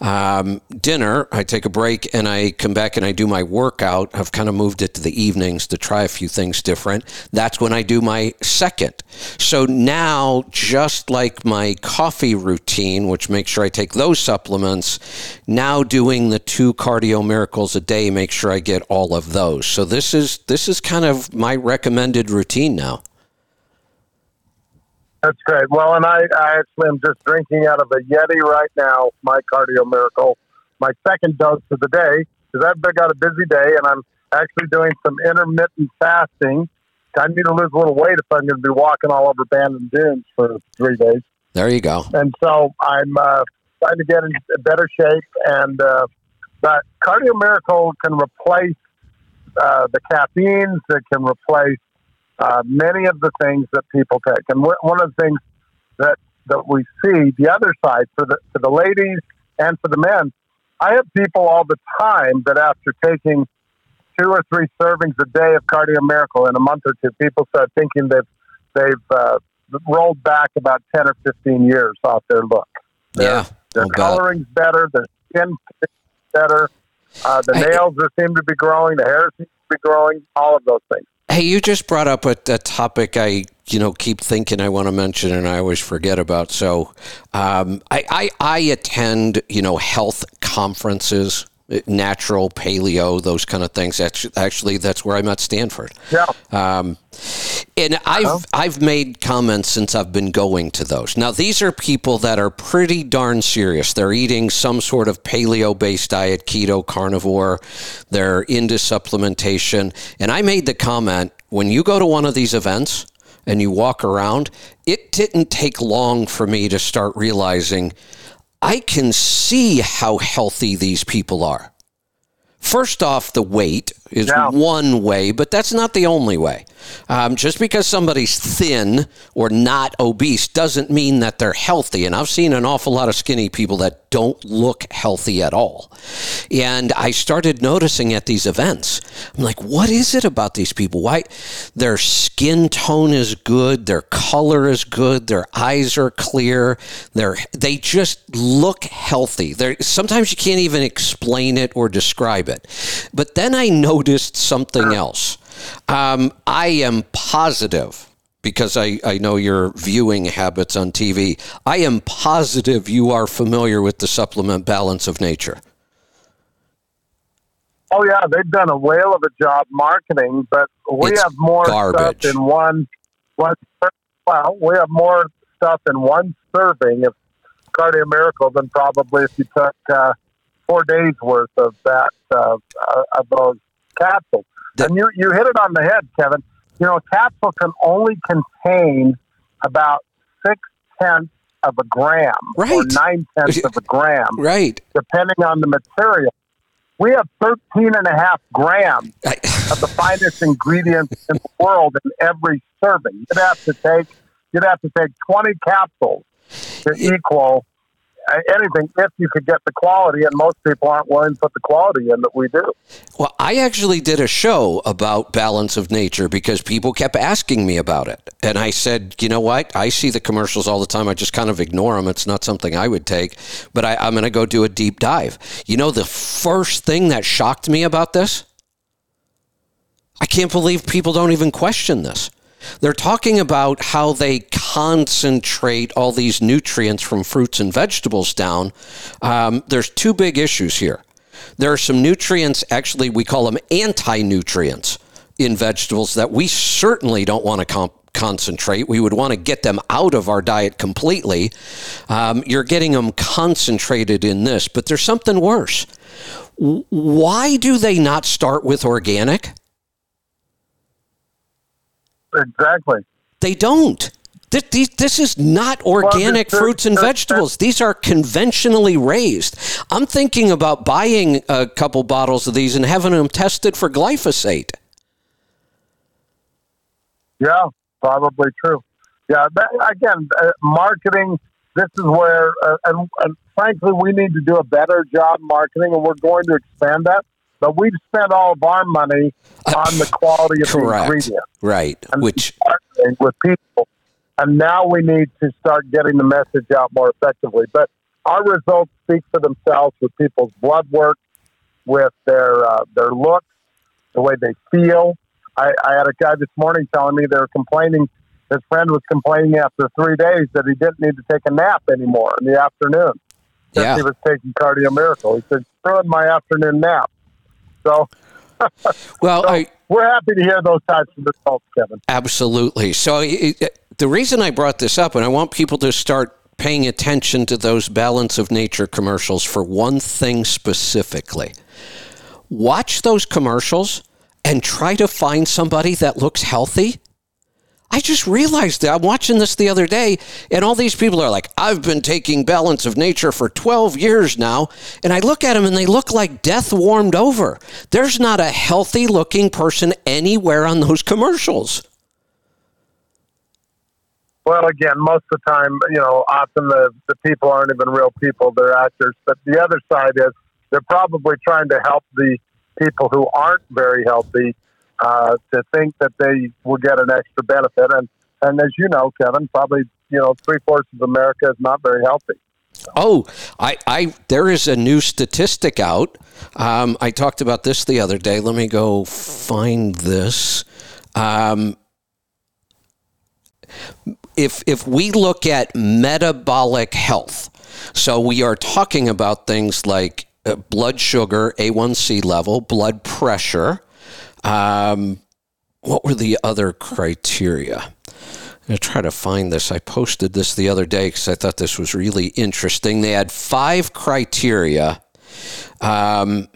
[SPEAKER 1] um, dinner, I take a break and I come back and I do my workout. I've kind of moved it to the evenings to try a few things different. That's when I do my second. So now, just like my coffee routine, which makes sure I take those supplements, now doing the two cardio miracles a day, make sure I get all of those. So this is this is kind of my recommended routine now.
[SPEAKER 2] That's great. Well, and I, I actually am just drinking out of a Yeti right now, my cardio miracle, my second dose of the day, because I've got a busy day and I'm actually doing some intermittent fasting. I need to lose a little weight if I'm going to be walking all over Bandon Dunes for three days.
[SPEAKER 1] There you go.
[SPEAKER 2] And so I'm uh, trying to get in better shape. And uh, but Cardio Miracle can replace uh, the caffeines. that can replace uh, many of the things that people take. And one of the things that that we see, the other side for the for the ladies and for the men, I have people all the time that after taking two or three servings a day of Cardio Miracle in a month or two, people start thinking they've they've uh, rolled back about ten or fifteen years off their look. Their,
[SPEAKER 1] Yeah,
[SPEAKER 2] their
[SPEAKER 1] bet.
[SPEAKER 2] coloring's better. Their skin better. Uh, the nails are, seem to be growing. The hair seems to be growing. All of those things.
[SPEAKER 1] Hey, you just brought up a, a topic I, you know, keep thinking I want to mention and I always forget about. So, um, I, I, I attend, you know, health conferences, natural, paleo, those kind of things. That's actually that's where I met Stanford.
[SPEAKER 2] Yeah.
[SPEAKER 1] Um, and I've I've made comments since I've been going to those. Now these are people that are pretty darn serious. They're eating some sort of paleo based diet, keto, carnivore. They're into supplementation. And I made the comment when you go to one of these events and you walk around, it didn't take long for me to start realizing I can see how healthy these people are. First off, the weight is
[SPEAKER 2] Yeah.
[SPEAKER 1] one way, but that's not the only way. Um, just because somebody's thin or not obese doesn't mean that they're healthy. And I've seen an awful lot of skinny people that don't look healthy at all. And I started noticing at these events, I'm like, what is it about these people? Why their skin tone is good, their color is good, their eyes are clear, they're they just look healthy. They're, sometimes you can't even explain it or describe it. But then I noticed something else. Um, I am positive because I, I know your viewing habits on TV. I am positive you are familiar with the supplement Balance of Nature.
[SPEAKER 2] Oh yeah, they've done a whale of a job marketing, but we
[SPEAKER 1] It's
[SPEAKER 2] have more
[SPEAKER 1] garbage.
[SPEAKER 2] stuff in one. one well, we have more stuff in one serving of Cardio Miracle than probably if you took uh, four days worth of that uh, of those capsules.
[SPEAKER 1] The-
[SPEAKER 2] and you you hit it on the head, Kevin. You know, a capsule can only contain about six tenths of a gram or nine tenths of a gram
[SPEAKER 1] Right.
[SPEAKER 2] depending on the material. We have 13 and a half grams
[SPEAKER 1] I,
[SPEAKER 2] of the finest ingredients in the world in every serving. You'd have to take you'd have to take 20 capsules to equal uh, anything if you could get the quality, and most people aren't willing to put the quality in that we do.
[SPEAKER 1] well, I actually did a show about balance of nature because people kept asking me about it. And I said, you know what? I see the commercials all the time. I just kind of ignore them. It's not something I would take, but I, I'm going to go do a deep dive. You know, the first thing that shocked me about this? I can't believe people don't even question this. They're talking about how they concentrate all these nutrients from fruits and vegetables down. Um, there's two big issues here. There are some nutrients, actually, we call them anti nutrients in vegetables that we certainly don't want to comp- concentrate. We would want to get them out of our diet completely. Um, you're getting them concentrated in this, but there's something worse. Why do they not start with organic?
[SPEAKER 2] Exactly.
[SPEAKER 1] They don't. This, these, this is not organic
[SPEAKER 2] this-
[SPEAKER 1] fruits and vegetables. These are conventionally raised. I'm thinking about buying a couple bottles of these and having them tested for glyphosate.
[SPEAKER 2] Yeah, probably true. Yeah, that, again, uh, marketing. This is where, uh, and, and frankly, we need to do a better job marketing, and we're going to expand that. But we've spent all of our money on the quality of the
[SPEAKER 1] Correct.
[SPEAKER 2] ingredient
[SPEAKER 1] Right.
[SPEAKER 2] and
[SPEAKER 1] Which,
[SPEAKER 2] partnering with people, and now we need to start getting the message out more effectively. But our results speak for themselves with people's blood work, with their uh, their looks, the way they feel. I, I had a guy this morning telling me they were complaining. His friend was complaining after three days that he didn't need to take a nap anymore in the afternoon.
[SPEAKER 1] Yeah.
[SPEAKER 2] he was taking Cardio Miracle. He said, "Ruined my afternoon nap." So
[SPEAKER 1] well, I,
[SPEAKER 2] we're happy to hear those types of results, Kevin.
[SPEAKER 1] Absolutely. So it- the reason I brought this up, and I want people to start paying attention to those balance of nature commercials for one thing specifically. Watch those commercials and try to find somebody that looks healthy. I just realized that I'm watching this the other day, and all these people are like, I've been taking balance of nature for 12 years now. And I look at them and they look like death warmed over. There's not a healthy looking person anywhere on those commercials.
[SPEAKER 2] Well, again, most of the time, you know, often the, the people aren't even real people, they're actors. But the other side is they're probably trying to help the people who aren't very healthy uh, to think that they will get an extra benefit. And and as you know, Kevin, probably you know three fourths of America is not very healthy.
[SPEAKER 1] Oh, I, I, there is a new statistic out. Um, I talked about this the other day. Let me go find this. Um, if if we look at metabolic health, so we are talking about things like uh, blood sugar, A1C level, blood pressure. Um, what were the other criteria? I'm going to try to find this. I posted this the other day because I thought this was really interesting. They had five criteria. Um,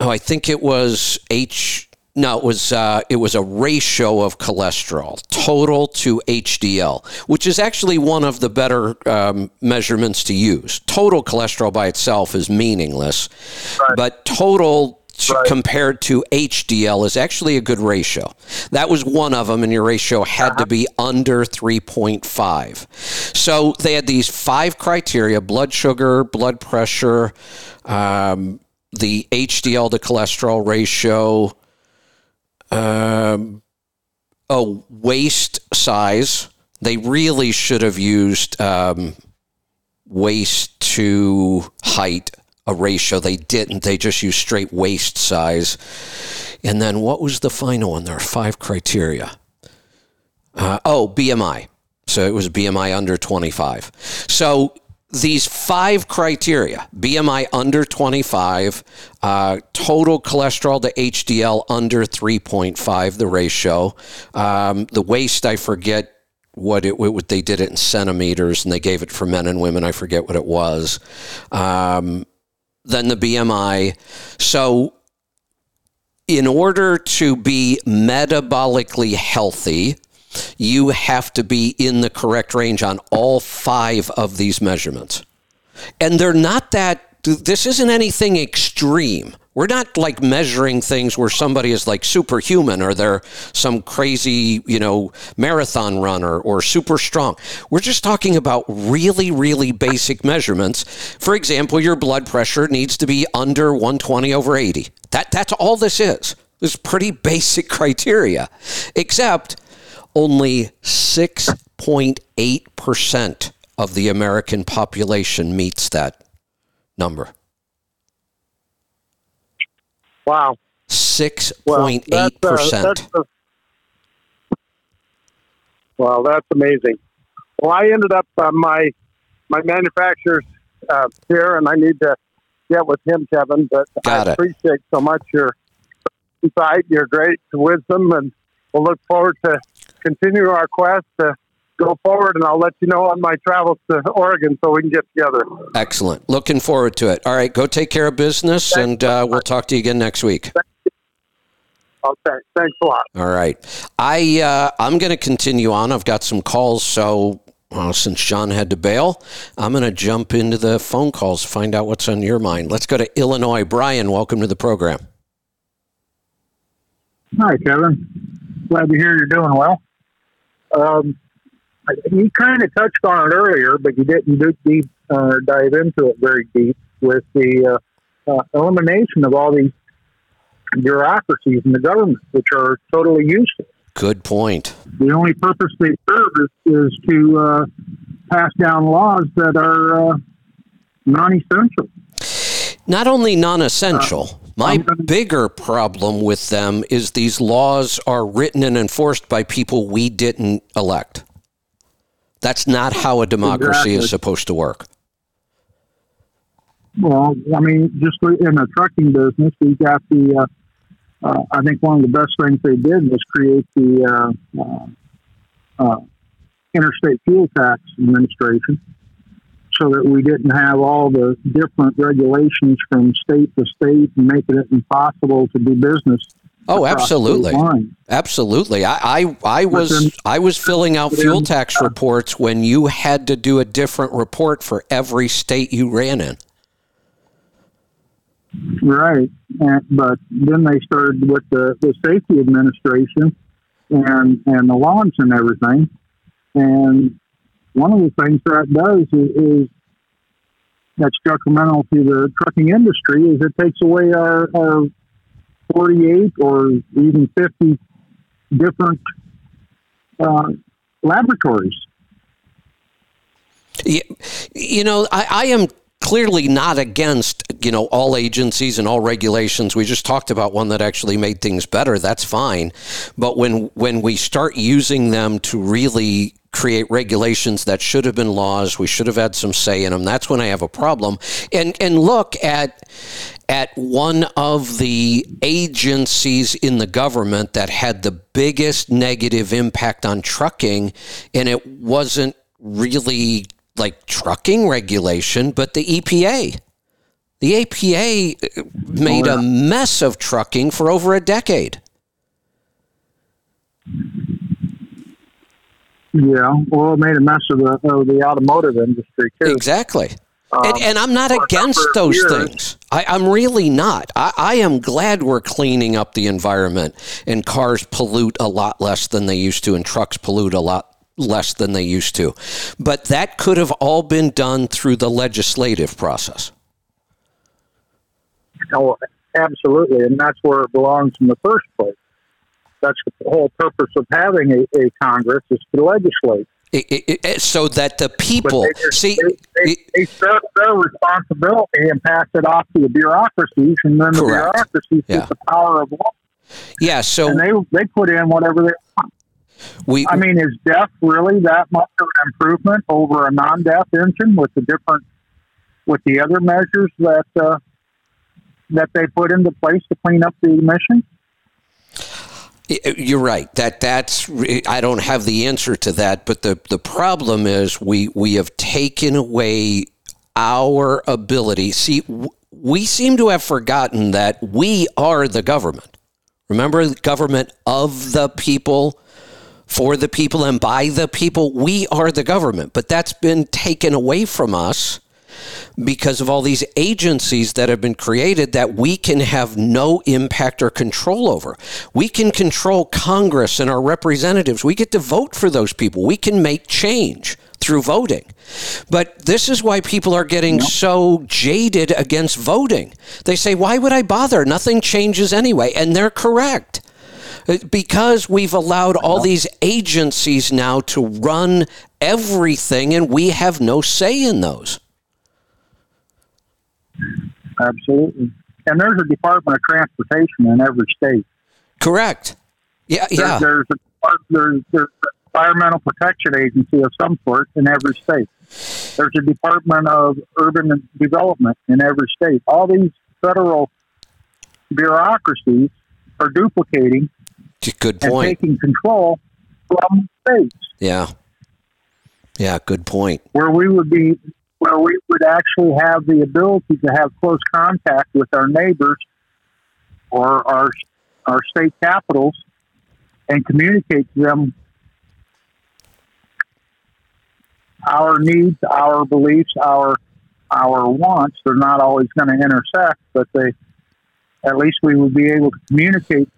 [SPEAKER 1] oh, I think it was H no, it was uh, it was a ratio of cholesterol total to HDL, which is actually one of the better um, measurements to use. Total cholesterol by itself is meaningless, right. but total right. compared to HDL is actually a good ratio. That was one of them, and your ratio had uh-huh. to be under 3.5. So they had these five criteria blood sugar, blood pressure, um, the HDL to cholesterol ratio, um, oh, waist size. They really should have used um, waist to height, a ratio. They didn't. They just used straight waist size. And then what was the final one? There are five criteria. Uh, oh, BMI. So it was BMI under 25. So these five criteria BMI under 25, uh, total cholesterol to HDL under 3.5, the ratio. Um, the waist, I forget what it what they did it in centimeters and they gave it for men and women. I forget what it was. Um, then the BMI. So, in order to be metabolically healthy, you have to be in the correct range on all five of these measurements. And they're not that, this isn't anything extreme. We're not like measuring things where somebody is like superhuman or they're some crazy, you know, marathon runner or super strong. We're just talking about really, really basic measurements. For example, your blood pressure needs to be under 120 over 80. That, that's all this is. Is pretty basic criteria, except only 6.8% of the American population meets that number.
[SPEAKER 2] Wow.
[SPEAKER 1] 6.8%.
[SPEAKER 2] Well, well, that's amazing. Well, I ended up uh, my my manufacturer's uh, here, and I need to get with him, Kevin. But
[SPEAKER 1] Got
[SPEAKER 2] I
[SPEAKER 1] it.
[SPEAKER 2] appreciate so much your insight, your great wisdom, and we'll look forward to continue our quest to go forward, and I'll let you know on my travels to Oregon so we can get together.
[SPEAKER 1] Excellent. Looking forward to it. All right, go take care of business, Thanks and uh, we'll talk to you again next week.
[SPEAKER 2] Okay, thanks a lot.
[SPEAKER 1] All right, I uh, I'm going to continue on. I've got some calls, so well, since John had to bail, I'm going to jump into the phone calls, find out what's on your mind. Let's go to Illinois. Brian, welcome to the program.
[SPEAKER 5] Hi, Kevin. Glad to hear you're doing well. Um, you kind of touched on it earlier, but you didn't do deep uh, dive into it very deep with the uh, uh, elimination of all these bureaucracies in the government, which are totally useless.
[SPEAKER 1] Good point.
[SPEAKER 5] The only purpose they serve is, is to uh, pass down laws that are uh, non-essential.
[SPEAKER 1] Not only non-essential. My bigger problem with them is these laws are written and enforced by people we didn't elect. That's not how a democracy exactly. is supposed to work.
[SPEAKER 5] Well, I mean, just in the trucking business, we got the. Uh, uh, I think one of the best things they did was create the uh, uh, uh Interstate Fuel Tax Administration, so that we didn't have all the different regulations from state to state making it impossible to do business.
[SPEAKER 1] Oh, absolutely, absolutely. I, I, I was I was filling out fuel tax reports when you had to do a different report for every state you ran in.
[SPEAKER 5] Right, and, but then they started with the, the safety administration and and the laws and everything, and one of the things that does is, is that's detrimental to the trucking industry is it takes away our, our 48 or even 50 different uh, laboratories.
[SPEAKER 1] You, you know, I, I am clearly not against you know all agencies and all regulations. We just talked about one that actually made things better. That's fine. But when when we start using them to really create regulations that should have been laws we should have had some say in them that's when i have a problem and and look at at one of the agencies in the government that had the biggest negative impact on trucking and it wasn't really like trucking regulation, but the EPA. The APA uh, made a mess of trucking for over a decade.
[SPEAKER 5] Yeah, well, it made a mess of the, of the automotive industry too.
[SPEAKER 1] Exactly. Um, and, and, I'm not against those years. things. I, am really not. I, I, am glad we're cleaning up the environment and cars pollute a lot less than they used to and trucks pollute a lot less than they used to. But that could have all been done through the legislative process.
[SPEAKER 5] Oh, absolutely. And that's where it belongs in the first place. That's the whole purpose of having a, a Congress is to legislate.
[SPEAKER 1] It, it, it, so that the people just, see
[SPEAKER 5] they, they, they serve their responsibility and pass it off to the bureaucracies, and then the correct. bureaucracies yeah. get the power of law.
[SPEAKER 1] Yeah, so
[SPEAKER 5] and they they put in whatever they want.
[SPEAKER 1] We,
[SPEAKER 5] I mean, is DEF really that much of an improvement over a non-DEF engine with the different with the other measures that uh, that they put into place to clean up the emissions?
[SPEAKER 1] You're right. That that's I don't have the answer to that, but the the problem is we we have taken away our ability. See, we seem to have forgotten that we are the government. Remember, the government of the people for the people and by the people. We are the government, but that's been taken away from us because of all these agencies that have been created that we can have no impact or control over. We can control Congress and our representatives. We get to vote for those people. We can make change through voting. But this is why people are getting so jaded against voting. They say, why would I bother? Nothing changes anyway. And they're correct. Uh, because we've allowed all these agencies now to run everything and we have no say in those.
[SPEAKER 5] Absolutely. And there's a Department of Transportation in every state.
[SPEAKER 1] Correct. Yeah, yeah.
[SPEAKER 5] There's, there's a there's, there's an environmental protection agency of some sort in every state. There's a Department of Urban Development in every state. All these federal bureaucracies are duplicating
[SPEAKER 1] Good point.
[SPEAKER 5] And taking control from states.
[SPEAKER 1] Yeah. Yeah, good point.
[SPEAKER 5] Where we would be, where we would actually have the ability to have close contact with our neighbors or our our state capitals and communicate to them our needs, our beliefs, our our wants. They're not always going to intersect, but they at least we would be able to communicate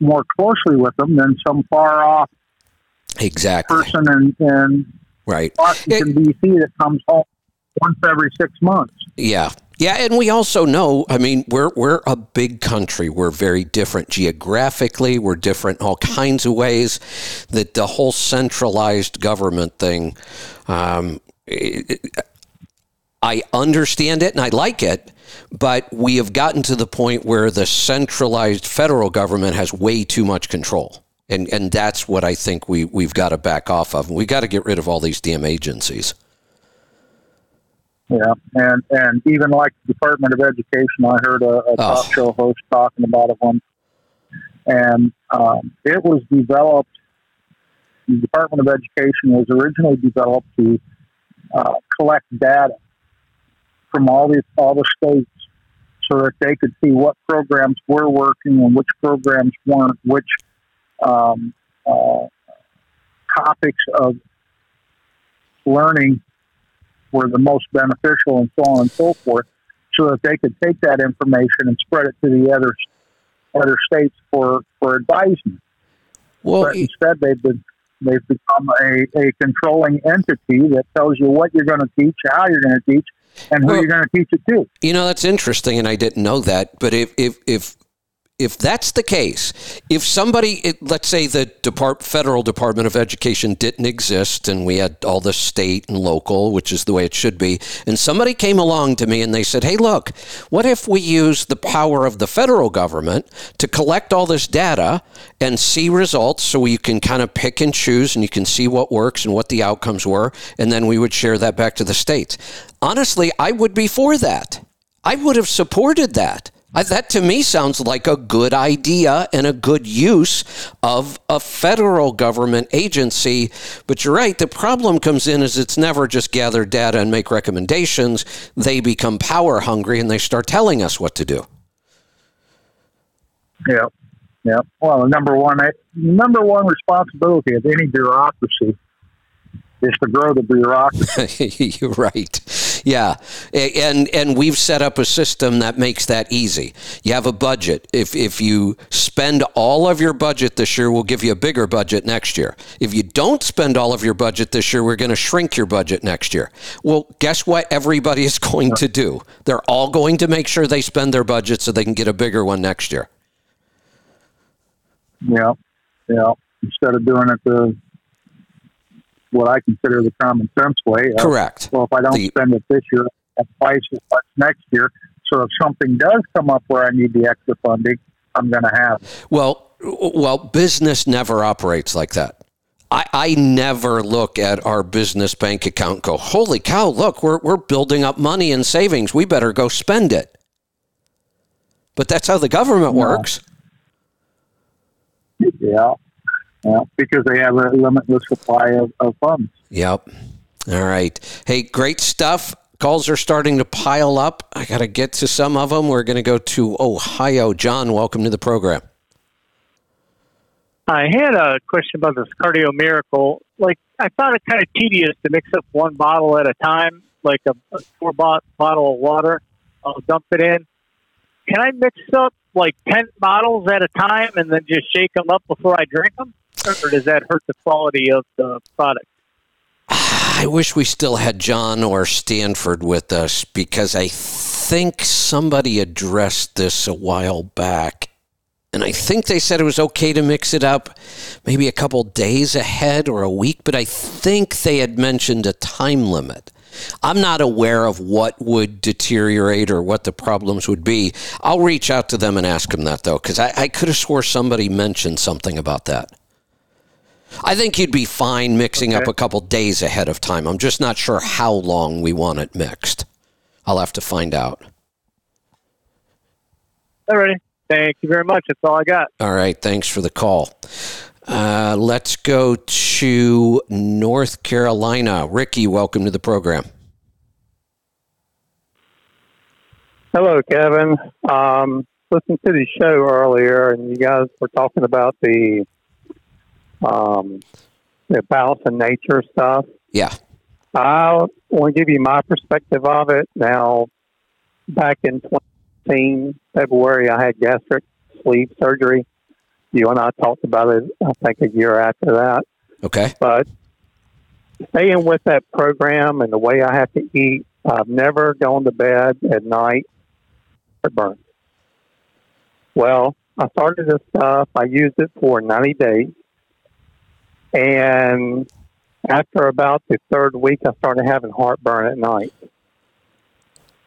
[SPEAKER 5] more closely with them than some far off
[SPEAKER 1] exactly
[SPEAKER 5] person in, in
[SPEAKER 1] right
[SPEAKER 5] Washington D.C. that comes home once every six months.
[SPEAKER 1] Yeah, yeah, and we also know, I mean, we're we're a big country. We're very different geographically. We're different all kinds of ways. That the whole centralized government thing, um, I understand it and I like it, but we have gotten to the point where the centralized federal government has way too much control. And, and that's what I think we, we've got to back off of. We got to get rid of all these damn agencies.
[SPEAKER 5] Yeah, and and even like the Department of Education, I heard a, a oh. talk show host talking about it one, and um, it was developed. The Department of Education was originally developed to uh, collect data from all the all the states so that they could see what programs were working and which programs weren't, which um, uh, topics of learning were the most beneficial, and so on and so forth, so that they could take that information and spread it to the other other states for for advisement. Well, but instead, they've been they've become a, a controlling entity that tells you what you're going to teach, how you're going to teach, and who well, you're going to teach it to.
[SPEAKER 1] You know, that's interesting, and I didn't know that. But if if if if that's the case, if somebody, let's say the Depart, federal Department of Education didn't exist and we had all the state and local, which is the way it should be, and somebody came along to me and they said, hey, look, what if we use the power of the federal government to collect all this data and see results so you can kind of pick and choose and you can see what works and what the outcomes were, and then we would share that back to the states? Honestly, I would be for that. I would have supported that. I, that to me sounds like a good idea and a good use of a federal government agency. But you're right. The problem comes in is it's never just gather data and make recommendations. They become power hungry and they start telling us what to do.
[SPEAKER 5] Yeah, yeah. Well, the number one number one responsibility of any bureaucracy is to grow the bureaucracy.
[SPEAKER 1] You're right. Yeah, and and we've set up a system that makes that easy. You have a budget. If if you spend all of your budget this year, we'll give you a bigger budget next year. If you don't spend all of your budget this year, we're going to shrink your budget next year. Well, guess what? Everybody is going to do. They're all going to make sure they spend their budget so they can get a bigger one next year.
[SPEAKER 5] Yeah, yeah. Instead of doing it the what I consider the common sense way.
[SPEAKER 1] Correct.
[SPEAKER 5] Well, if I don't the, spend it this year, twice as much next year. So if something does come up where I need the extra funding, I'm going to have. It.
[SPEAKER 1] Well, well, business never operates like that. I, I never look at our business bank account and go, holy cow, look, we're, we're building up money and savings. We better go spend it. But that's how the government no. works.
[SPEAKER 5] Yeah. Yeah, because they have a limitless supply of, of funds.
[SPEAKER 1] Yep. All right. Hey, great stuff. Calls are starting to pile up. I got to get to some of them. We're going to go to Ohio. John, welcome to the program.
[SPEAKER 6] I had a question about this cardio miracle. Like, I found it kind of tedious to mix up one bottle at a time, like a, a four bot- bottle of water. I'll dump it in. Can I mix up like 10 bottles at a time and then just shake them up before I drink them? Or does that hurt the quality of the product?
[SPEAKER 1] I wish we still had John or Stanford with us because I think somebody addressed this a while back. And I think they said it was okay to mix it up maybe a couple days ahead or a week, but I think they had mentioned a time limit. I'm not aware of what would deteriorate or what the problems would be. I'll reach out to them and ask them that, though, because I, I could have swore somebody mentioned something about that. I think you'd be fine mixing okay. up a couple days ahead of time. I'm just not sure how long we want it mixed. I'll have to find out.
[SPEAKER 6] All right. Thank you very much. That's all I got.
[SPEAKER 1] All right. Thanks for the call. Uh, let's go to North Carolina. Ricky, welcome to the program.
[SPEAKER 7] Hello, Kevin. Um, listened to the show earlier, and you guys were talking about the um, the balance in nature stuff.
[SPEAKER 1] Yeah.
[SPEAKER 7] I want to give you my perspective of it. Now, back in 2018, February, I had gastric sleeve surgery. You and I talked about it, I think, a year after that.
[SPEAKER 1] Okay.
[SPEAKER 7] But staying with that program and the way I have to eat, I've never gone to bed at night burn. Well, I started this stuff. I used it for 90 days. And after about the third week, I started having heartburn at night.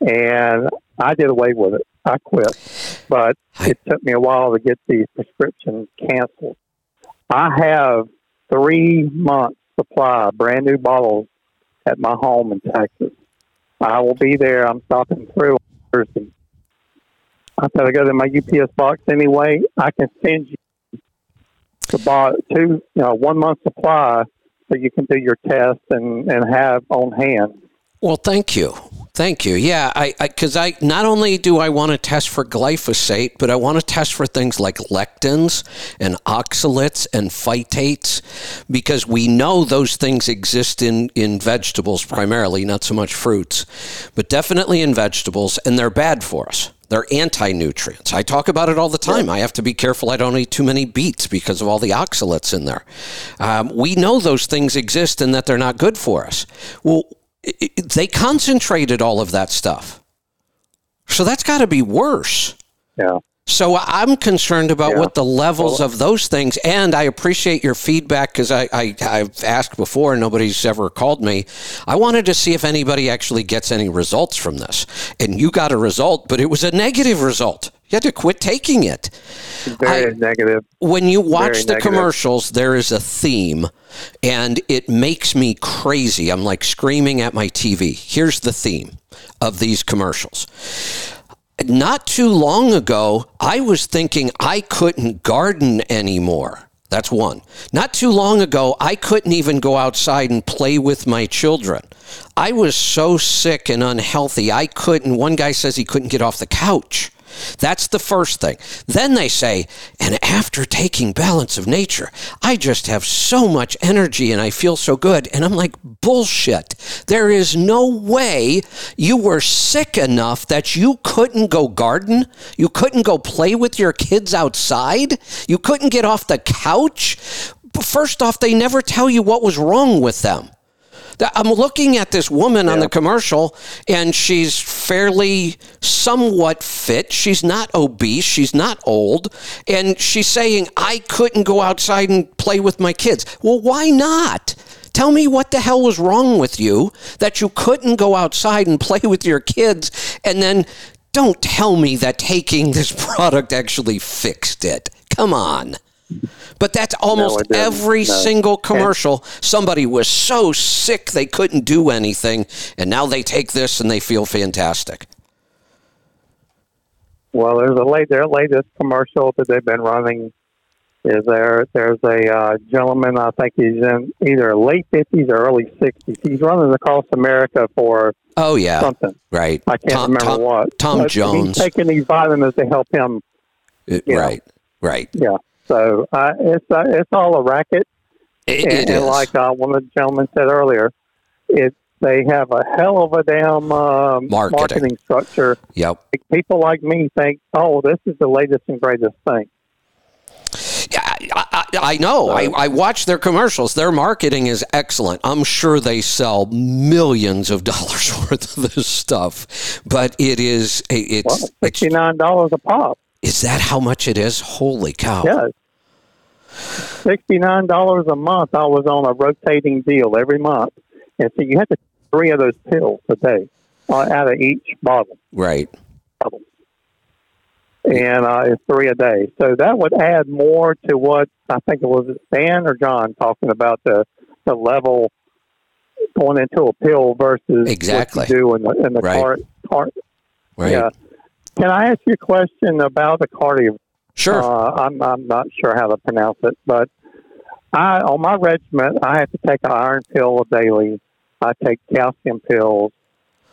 [SPEAKER 7] And I did away with it. I quit. But it took me a while to get the prescription canceled. I have three months supply, brand new bottles at my home in Texas. I will be there. I'm stopping through Thursday. I thought I go to my UPS box anyway. I can send you to buy two, you know, one month supply so you can do your test and, and have on hand.
[SPEAKER 1] Well, thank you. Thank you. Yeah, I because I, I, not only do I want to test for glyphosate, but I want to test for things like lectins and oxalates and phytates because we know those things exist in in vegetables primarily, not so much fruits, but definitely in vegetables, and they're bad for us. They're anti nutrients. I talk about it all the time. I have to be careful I don't eat too many beets because of all the oxalates in there. Um, we know those things exist and that they're not good for us. Well, it, it, they concentrated all of that stuff. So that's got to be worse.
[SPEAKER 7] Yeah.
[SPEAKER 1] So I'm concerned about
[SPEAKER 7] Yeah.
[SPEAKER 1] what the levels of those things, and I appreciate your feedback because I, I I've asked before and nobody's ever called me. I wanted to see if anybody actually gets any results from this, and you got a result, but it was a negative result. You had to quit taking it.
[SPEAKER 7] Very
[SPEAKER 1] I-
[SPEAKER 7] negative.
[SPEAKER 1] When you watch
[SPEAKER 7] Very
[SPEAKER 1] the
[SPEAKER 7] negative.
[SPEAKER 1] commercials, there is a theme, and it makes me crazy. I'm like screaming at my TV. Here's the theme of these commercials. Not too long ago, I was thinking I couldn't garden anymore. That's one. Not too long ago, I couldn't even go outside and play with my children. I was so sick and unhealthy, I couldn't. One guy says he couldn't get off the couch. That's the first thing. Then they say, and after taking balance of nature, I just have so much energy and I feel so good. And I'm like, bullshit. There is no way you were sick enough that you couldn't go garden. You couldn't go play with your kids outside. You couldn't get off the couch. First off, they never tell you what was wrong with them. I'm looking at this woman on the commercial, and she's fairly somewhat fit. She's not obese. She's not old. And she's saying, I couldn't go outside and play with my kids. Well, why not? Tell me what the hell was wrong with you that you couldn't go outside and play with your kids, and then don't tell me that taking this product actually fixed it. Come on. But that's almost
[SPEAKER 7] it didn't.
[SPEAKER 1] every
[SPEAKER 7] No.
[SPEAKER 1] single commercial. Somebody was so sick they couldn't do anything, and now they take this and they feel fantastic.
[SPEAKER 7] Well, there's a late their latest commercial that they've been running. Is there? There's a uh, gentleman. I think he's in either late fifties or early sixties. He's running across America for
[SPEAKER 1] Oh yeah,
[SPEAKER 7] something.
[SPEAKER 1] right.
[SPEAKER 7] I can't
[SPEAKER 1] Tom,
[SPEAKER 7] remember
[SPEAKER 1] Tom,
[SPEAKER 7] what.
[SPEAKER 1] Tom
[SPEAKER 7] But
[SPEAKER 1] Jones.
[SPEAKER 7] He's taking these vitamins to help him.
[SPEAKER 1] Uh,
[SPEAKER 7] yeah.
[SPEAKER 1] Right, right.
[SPEAKER 7] Yeah. So uh, it's uh, it's all a racket.
[SPEAKER 1] It,
[SPEAKER 7] and,
[SPEAKER 1] it
[SPEAKER 7] and like uh, one of the gentlemen said earlier, it they have a hell of a damn uh,
[SPEAKER 1] Marketing.
[SPEAKER 7] marketing structure.
[SPEAKER 1] yep.
[SPEAKER 7] People like me think, oh, this is the latest and greatest thing.
[SPEAKER 1] Yeah, I, I, I know. I, I watch their commercials. Their marketing is excellent. I'm sure they sell millions of dollars worth of this stuff, but it is it's,
[SPEAKER 7] Well,
[SPEAKER 1] it's
[SPEAKER 7] sixty nine dollars a pop.
[SPEAKER 1] Is that how much it is? Holy cow!
[SPEAKER 7] Yes. Sixty nine dollars a month. I was on a rotating deal every month, and so you had to take three of those pills a day uh, out of each bottle.
[SPEAKER 1] Right.
[SPEAKER 7] and uh, it's three a day. So that would add more to what I think it was Dan or John talking about the the level going into a pill versus
[SPEAKER 1] Exactly.
[SPEAKER 7] what you do in the in the
[SPEAKER 1] Right.
[SPEAKER 7] cart. cart.
[SPEAKER 1] Right.
[SPEAKER 7] Yeah. Can I ask you a question about the cardio?
[SPEAKER 1] Sure.
[SPEAKER 7] Uh, I'm I'm not sure how to pronounce it, but I on my regimen I have to take an iron pill daily. I take calcium pills.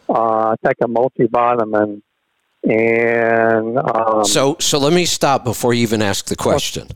[SPEAKER 7] Uh, I take a multivitamin, and um,
[SPEAKER 1] so so let me stop before you even ask the question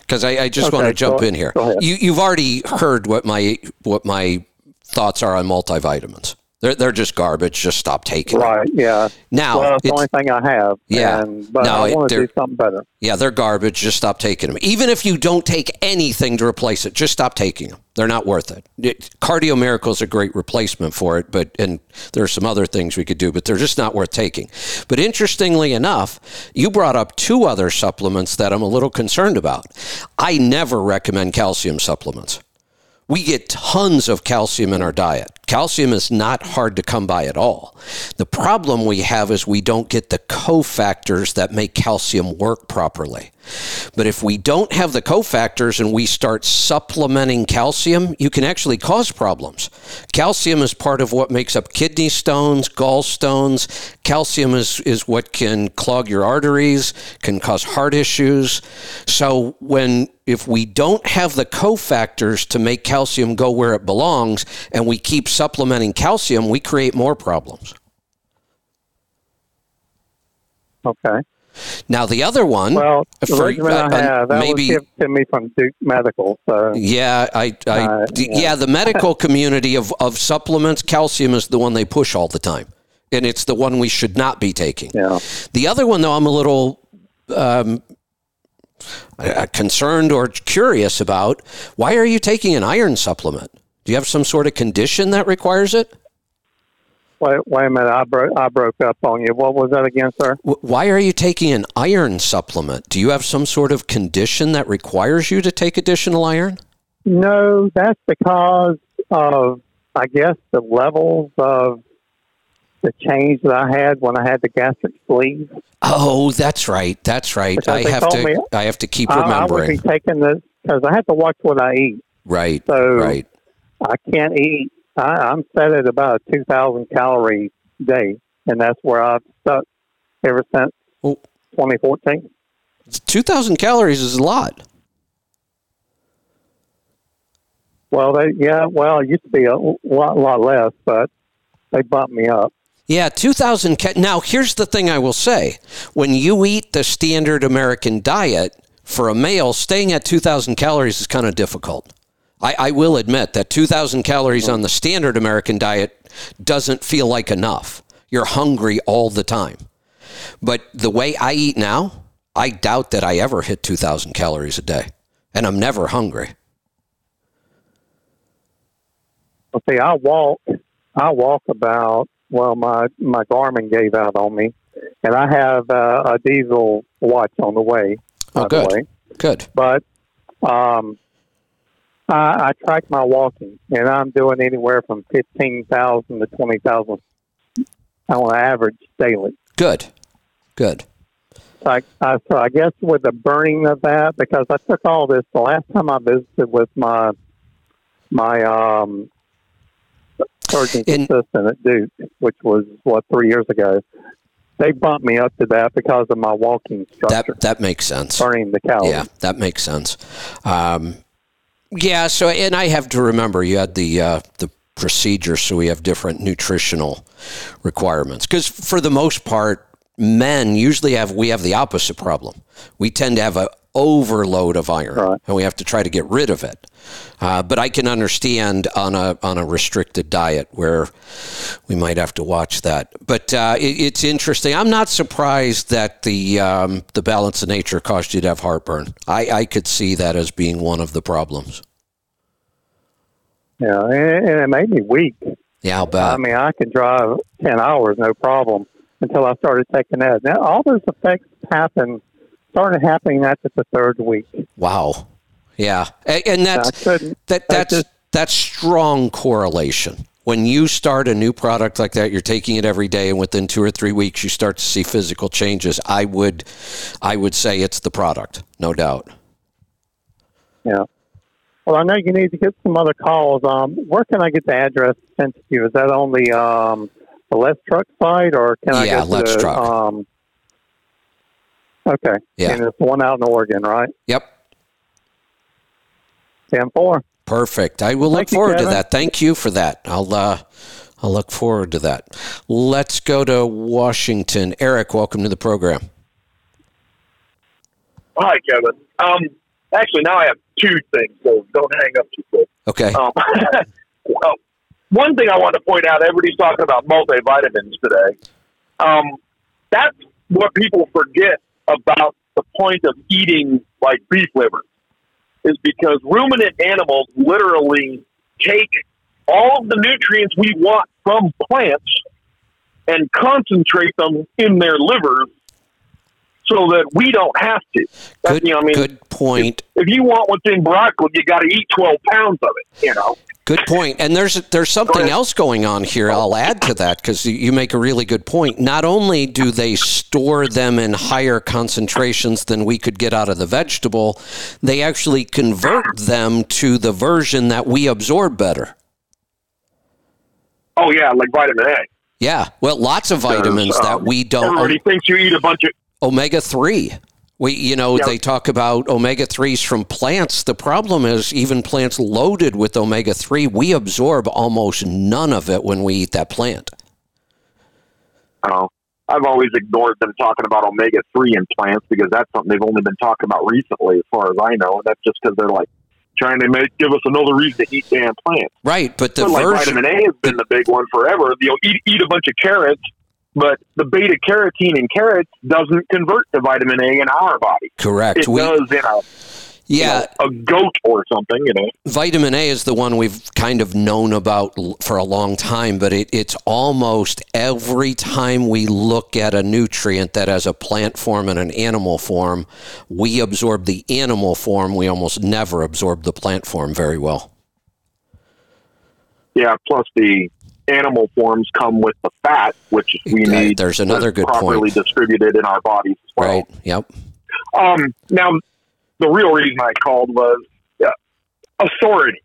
[SPEAKER 1] because I, I just
[SPEAKER 7] Okay,
[SPEAKER 1] want to jump in here. You you've already heard what my what my thoughts are on multivitamins. They're they're just garbage. Just stop taking them.
[SPEAKER 7] right, yeah.
[SPEAKER 1] Now
[SPEAKER 7] well, it's the only thing I have.
[SPEAKER 1] Yeah.
[SPEAKER 7] and, but
[SPEAKER 1] No,
[SPEAKER 7] I want to do something better.
[SPEAKER 1] Yeah, they're garbage. Just stop taking them. Even if you don't take anything to replace it, just stop taking them. They're not worth it. it Cardio Miracle is a great replacement for it, but and there are some other things we could do, but they're just not worth taking. But interestingly enough, you brought up two other supplements that I'm a little concerned about. I never recommend calcium supplements. We get tons of calcium in our diet. Calcium is not hard to come by at all. The problem we have is we don't get the cofactors that make calcium work properly. But if we don't have the cofactors and we start supplementing calcium, you can actually cause problems. Calcium is part of what makes up kidney stones, gallstones. Calcium is, is what can clog your arteries, can cause heart issues. So when if we don't have the cofactors to make calcium go where it belongs and we keep calcium, we create more problems.
[SPEAKER 7] Okay.
[SPEAKER 1] Now the other one
[SPEAKER 7] Well, the
[SPEAKER 1] for- uh,
[SPEAKER 7] I have that
[SPEAKER 1] maybe-
[SPEAKER 7] was to me from Duke Medical. So
[SPEAKER 1] Yeah, I, I
[SPEAKER 7] Uh,
[SPEAKER 1] d-
[SPEAKER 7] yeah.
[SPEAKER 1] yeah. the medical community of, of supplements, calcium is the one they push all the time, and it's the one we should not be taking.
[SPEAKER 7] yeah.
[SPEAKER 1] The other one, though, I'm a little um, uh, concerned or curious about. Why are you taking an iron supplement? Do you have some sort of condition that requires it?
[SPEAKER 7] Wait, wait a minute. I broke I broke up on you. What was that again, sir?
[SPEAKER 1] Why are you taking an iron supplement? Do you have some sort of condition that requires you to take additional iron?
[SPEAKER 7] No, that's because of I guess the levels of the change that I had when I had the gastric sleeve.
[SPEAKER 1] Oh, that's right. That's right.
[SPEAKER 7] Because
[SPEAKER 1] I have to.
[SPEAKER 7] me
[SPEAKER 1] I have to keep
[SPEAKER 7] I, I would be
[SPEAKER 1] remembering.
[SPEAKER 7] taking this because I have to watch what I eat.
[SPEAKER 1] Right.
[SPEAKER 7] So
[SPEAKER 1] Right.
[SPEAKER 7] I can't eat. I, I'm set at about a 2,000 calorie day, and that's where I've stuck ever since
[SPEAKER 1] Well-
[SPEAKER 7] 2014.
[SPEAKER 1] Two thousand calories is a lot.
[SPEAKER 7] Well, they, yeah, well, it used to be a lot, lot less, but they bumped me up.
[SPEAKER 1] Yeah, 2,000. Ca- now, here's the thing I will say. When you eat the standard American diet, for a male, staying at 2,000 calories is kind of difficult. I, I will admit that 2,000 calories on the standard American diet doesn't feel like enough. You're hungry all the time. But the way I eat now, I doubt that I ever hit 2,000 calories a day. And I'm never hungry.
[SPEAKER 7] Well, see, I walk, I walk about. Well, my my Garmin gave out on me, and I have uh, a diesel watch on the way.
[SPEAKER 1] Oh, good.
[SPEAKER 7] The way.
[SPEAKER 1] Good.
[SPEAKER 7] But um, I, I track my walking, and I'm doing anywhere from fifteen thousand to twenty thousand on average daily.
[SPEAKER 1] Good. Good.
[SPEAKER 7] So I, I, so I guess with the burning of that, because I took all this the last time I visited with my my um, surgeon's
[SPEAKER 1] In-
[SPEAKER 7] assistant at Duke, which was what three years ago. They bumped me up to that because of my walking structure,
[SPEAKER 1] That, that makes sense.
[SPEAKER 7] burning the calories.
[SPEAKER 1] Yeah, that makes sense. Um, yeah, so and I have to remember you had the uh, the procedure, so we have different nutritional requirements. Because for the most part, men usually have we have the opposite problem. We tend to have a overload of iron,
[SPEAKER 7] Right.
[SPEAKER 1] and we have to try to get rid of it. Uh, but I can understand on a on a restricted diet where we might have to watch that. But uh, it, it's interesting. I'm not surprised that the um, the balance of nature caused you to have heartburn. I, I could see that as being one of the problems.
[SPEAKER 7] Yeah, and, and it made me weak.
[SPEAKER 1] Yeah, I'll bet.
[SPEAKER 7] I mean, I could drive 10 hours, no problem, until I started taking that. Now, all those effects happen, started happening after the third week.
[SPEAKER 1] wow. Yeah, and that's that that's
[SPEAKER 7] just-
[SPEAKER 1] that's strong correlation. When you start a new product like that, you're taking it every day, and within two or three weeks, you start to see physical changes. I would, I would say it's the product, no doubt.
[SPEAKER 7] Yeah. Well, I know you need to get some other calls. Um, where can I get the address sent to you? Is that on the um, the Let's Truck site, or can I get
[SPEAKER 1] Let's
[SPEAKER 7] the,
[SPEAKER 1] Truck.
[SPEAKER 7] Um, okay.
[SPEAKER 1] Yeah.
[SPEAKER 7] And it's one out in Oregon, right?
[SPEAKER 1] Yep.
[SPEAKER 7] Ten four.
[SPEAKER 1] Perfect. I will look
[SPEAKER 7] Thank you,
[SPEAKER 1] forward to that. Thank you for that. I'll uh, I'll look forward to that. Let's go to Washington. Eric, welcome to the program.
[SPEAKER 8] Hi, Kevin. Um, actually, now I have two things, so don't hang up too quick.
[SPEAKER 1] Okay.
[SPEAKER 8] Um, well, one thing I want to point out: everybody's talking about multivitamins today. Um, that's what people forget about the point of eating like beef liver, is because ruminant animals literally take all of the nutrients we want from plants and concentrate them in their livers so that we don't have to. That's,
[SPEAKER 1] Good.
[SPEAKER 8] you know, I mean,
[SPEAKER 1] good point.
[SPEAKER 8] if you want what's in broccoli, you got to eat 12 pounds of it, you know.
[SPEAKER 1] Good point. And there's there's something else going on here. I'll add to that because you make a really good point. Not only do they store them in higher concentrations than we could get out of the vegetable, they actually convert them to the version that we absorb better.
[SPEAKER 8] Oh, yeah, like vitamin A.
[SPEAKER 1] Yeah. Well, lots of vitamins
[SPEAKER 8] um,
[SPEAKER 1] that we don't.
[SPEAKER 8] Everybody thinks you eat a bunch of.
[SPEAKER 1] omega 3 we you know
[SPEAKER 8] Yeah.
[SPEAKER 1] they talk about omega 3s from plants the problem is even plants loaded with omega 3 we absorb almost none of it when we eat that plant
[SPEAKER 8] Oh, I've always ignored them talking about omega 3 in plants because that's something they've only been talking about recently, as far as I know. And that's just because they're like trying to make give us another reason to eat damn plants.
[SPEAKER 1] right but the
[SPEAKER 8] like
[SPEAKER 1] version
[SPEAKER 8] vitamin A has been the big one forever. You know, eat, eat a bunch of carrots, but the beta carotene in carrots doesn't convert to vitamin A in our body.
[SPEAKER 1] correct
[SPEAKER 8] It
[SPEAKER 1] we
[SPEAKER 8] does in a
[SPEAKER 1] Yeah,
[SPEAKER 8] you know, a goat or something. You know,
[SPEAKER 1] vitamin A is the one we've kind of known about for a long time, but it, it's almost every time we look at a nutrient that has a plant form and an animal form, we absorb the animal form. We almost never absorb the plant form very well.
[SPEAKER 8] Yeah, plus the animal forms come with the fat, which we
[SPEAKER 1] Okay,
[SPEAKER 8] need.
[SPEAKER 1] there's another good
[SPEAKER 8] properly
[SPEAKER 1] point.
[SPEAKER 8] distributed in our bodies as well.
[SPEAKER 1] Right. Yep.
[SPEAKER 8] Um, now, the real reason I called was uh, authority.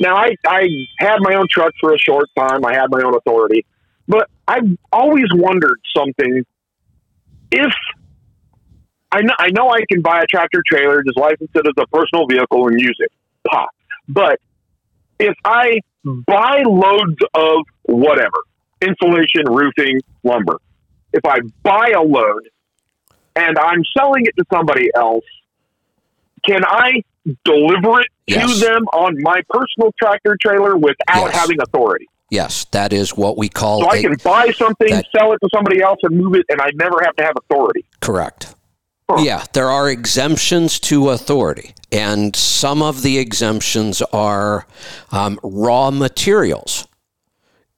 [SPEAKER 8] Now, I, I had my own truck for a short time. I had my own authority, but I've always wondered something. If I know, I know I can buy a tractor trailer, just license it as a personal vehicle and use it, pop. But if I buy loads of whatever, insulation, roofing, lumber, if I buy a load and I'm selling it to somebody else, can I deliver it
[SPEAKER 1] Yes.
[SPEAKER 8] to them on my personal tractor trailer without
[SPEAKER 1] Yes.
[SPEAKER 8] having authority?
[SPEAKER 1] Yes, that is what we call
[SPEAKER 8] So I
[SPEAKER 1] a-
[SPEAKER 8] can buy something,
[SPEAKER 1] that-
[SPEAKER 8] sell it to somebody else, and move it, and I never have to have authority.
[SPEAKER 1] Correct. Yeah, there are exemptions to authority, and some of the exemptions are um, raw materials.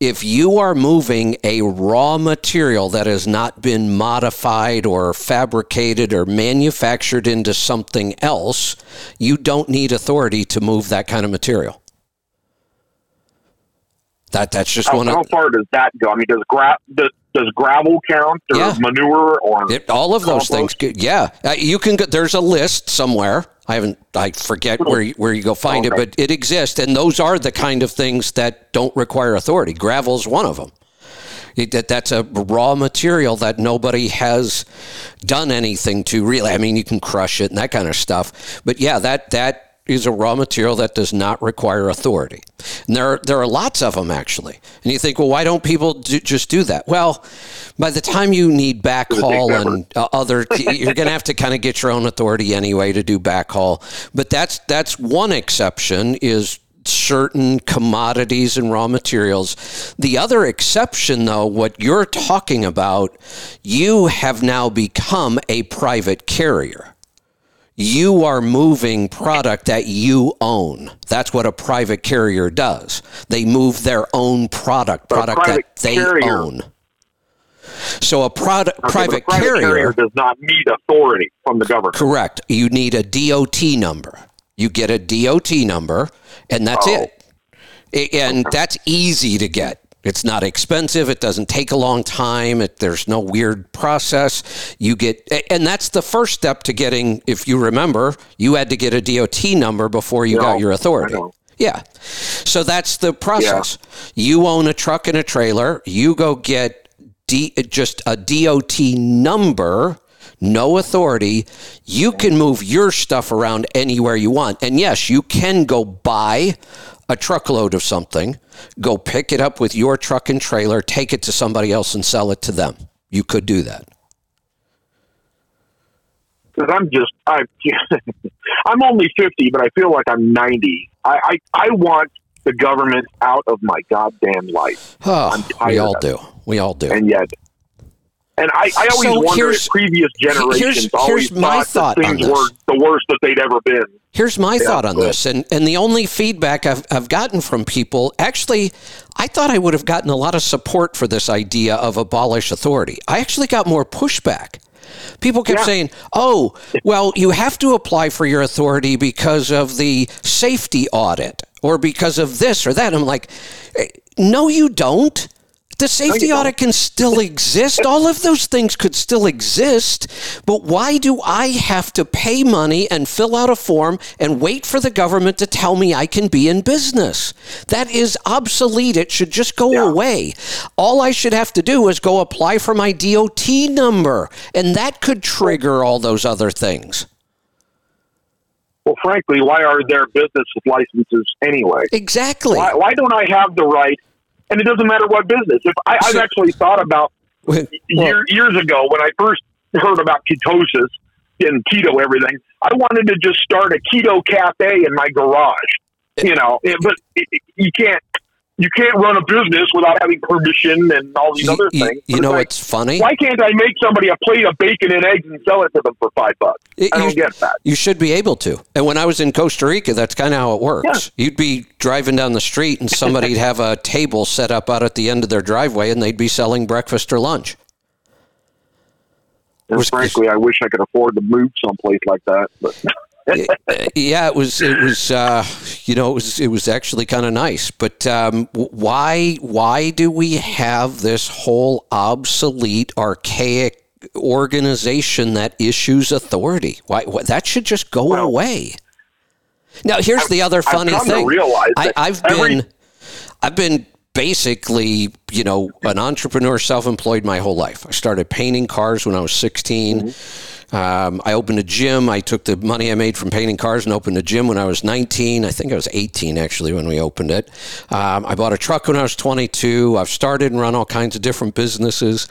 [SPEAKER 1] If you are moving a raw material that has not been modified or fabricated or manufactured into something else, you don't need authority to move that kind of material. That that's just
[SPEAKER 8] How,
[SPEAKER 1] one
[SPEAKER 8] how
[SPEAKER 1] of
[SPEAKER 8] far does that go? I mean, does gra- does, does gravel count or
[SPEAKER 1] Yeah.
[SPEAKER 8] manure or
[SPEAKER 1] It, all of those
[SPEAKER 8] Compost?
[SPEAKER 1] things. Yeah, uh, you can. Go, there's a list somewhere. I haven't. I forget where you, where you go find
[SPEAKER 8] Okay.
[SPEAKER 1] it, but it exists, and those are the kind of things that don't require authority. Gravel's one of them. It, that, that's a raw material that nobody has done anything to really. I mean, you can crush it and that kind of stuff, but yeah, that that is a raw material that does not require authority. And there are, there are lots of them actually. And you think, well, why don't people do, just do that? Well, by the time you need backhaul and uh, other, you're going to have to kind of get your own authority anyway to do backhaul. But that's that's one exception is certain commodities and raw materials. The other exception, though, what you're talking about, you have now become a private carrier. You are moving product that you own. That's what a private carrier does. They move their own product, product that they
[SPEAKER 8] carrier-
[SPEAKER 1] own. So a product,
[SPEAKER 8] Okay, but a
[SPEAKER 1] private,
[SPEAKER 8] private
[SPEAKER 1] carrier
[SPEAKER 8] does not need authority from the government.
[SPEAKER 1] Correct. You need a DOT number. You get a DOT number, and that's
[SPEAKER 8] Oh.
[SPEAKER 1] it. And that's easy to get. It's not expensive. It doesn't take a long time. It, there's no weird process. You get, and that's the first step to getting. If you remember, you had to get a DOT number before you
[SPEAKER 8] No,
[SPEAKER 1] got your authority. Yeah. So that's the process. You own a truck and a trailer. You go get D, just a DOT number, no authority. You can move your stuff around anywhere you want. And yes, you can go buy a truckload of something, go pick it up with your truck and trailer, take it to somebody else and sell it to them. You could do that.
[SPEAKER 8] because I'm just I I'm only fifty, but I feel like I'm ninety. I, I I want the government out of my goddamn life,
[SPEAKER 1] Oh,
[SPEAKER 8] I'm tired
[SPEAKER 1] we all do. We all do.
[SPEAKER 8] and yet. And I, I always
[SPEAKER 1] So
[SPEAKER 8] wonder
[SPEAKER 1] here's-
[SPEAKER 8] if previous generations
[SPEAKER 1] here's-
[SPEAKER 8] always
[SPEAKER 1] here's my
[SPEAKER 8] thought things were the worst that they'd ever been.
[SPEAKER 1] Here's my
[SPEAKER 8] Yeah,
[SPEAKER 1] thought on this, and and the only feedback I've I've gotten from people, actually, I thought I would have gotten a lot of support for this idea of abolish authority. I actually got more pushback. People kept
[SPEAKER 8] Yeah.
[SPEAKER 1] saying, "Oh, well, you have to apply for your authority because of the safety audit or because of this or that." I'm like, "Eh, "No, you don't." The safety
[SPEAKER 8] don't.
[SPEAKER 1] audit can still exist. All of those things could still exist. But why do I have to pay money and fill out a form and wait for the government to tell me I can be in business? That is obsolete. It should just go
[SPEAKER 8] Yeah.
[SPEAKER 1] away. All I should have to do is go apply for my DOT number, and that could trigger all those other things.
[SPEAKER 8] Well, frankly, why are there business licenses anyway?
[SPEAKER 1] Exactly.
[SPEAKER 8] Why, why don't I have the right? And it doesn't matter what business. If I, I've actually thought about
[SPEAKER 1] Well,
[SPEAKER 8] year, years ago when I first heard about ketosis and keto everything, I wanted to just start a keto cafe in my garage. You know, it, but it- you can't. You can't run a business without having permission and all these
[SPEAKER 1] You,
[SPEAKER 8] other things.
[SPEAKER 1] you
[SPEAKER 8] But
[SPEAKER 1] know
[SPEAKER 8] it's
[SPEAKER 1] what's funny?
[SPEAKER 8] why can't I make somebody a plate of bacon and eggs and sell it to them for five bucks?
[SPEAKER 1] It-
[SPEAKER 8] I don't
[SPEAKER 1] you,
[SPEAKER 8] get that.
[SPEAKER 1] You should be able to. And when I was in Costa Rica, that's kind of how it works. You'd be driving down the street and somebody'd have a table set up out at the end of their driveway and they'd be selling breakfast or lunch.
[SPEAKER 8] And frankly, I wish I could afford to move someplace like that. But
[SPEAKER 1] yeah, it was. It was. Uh, you know, it was. It was actually kind of nice. But um, why? Why do we have this whole obsolete, archaic organization that issues authority? Why? why that should just go
[SPEAKER 8] Well,
[SPEAKER 1] away. Now, here's the other funny thing. I,
[SPEAKER 8] that
[SPEAKER 1] I've
[SPEAKER 8] every-
[SPEAKER 1] been. I've been basically, you know, an entrepreneur, self-employed my whole life. I started painting cars when I was 16. Um, I opened a gym. I took the money I made from painting cars and opened a gym when I was 19. I think I was 18 actually when we opened it. Um, I bought a truck when I was 22. I've started and run all kinds of different businesses.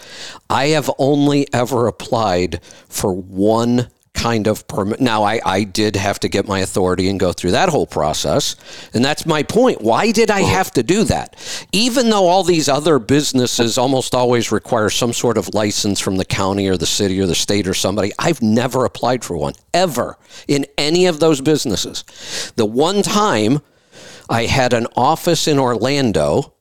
[SPEAKER 1] I have only ever applied for one kind of permit. Now, I, I did have to get my authority and go through that whole process. And that's my point. Why did I have to do that? Even though all these other businesses almost always require some sort of license from the county or the city or the state or somebody, I've never applied for one, ever, in any of those businesses. The one time I had an office in Orlando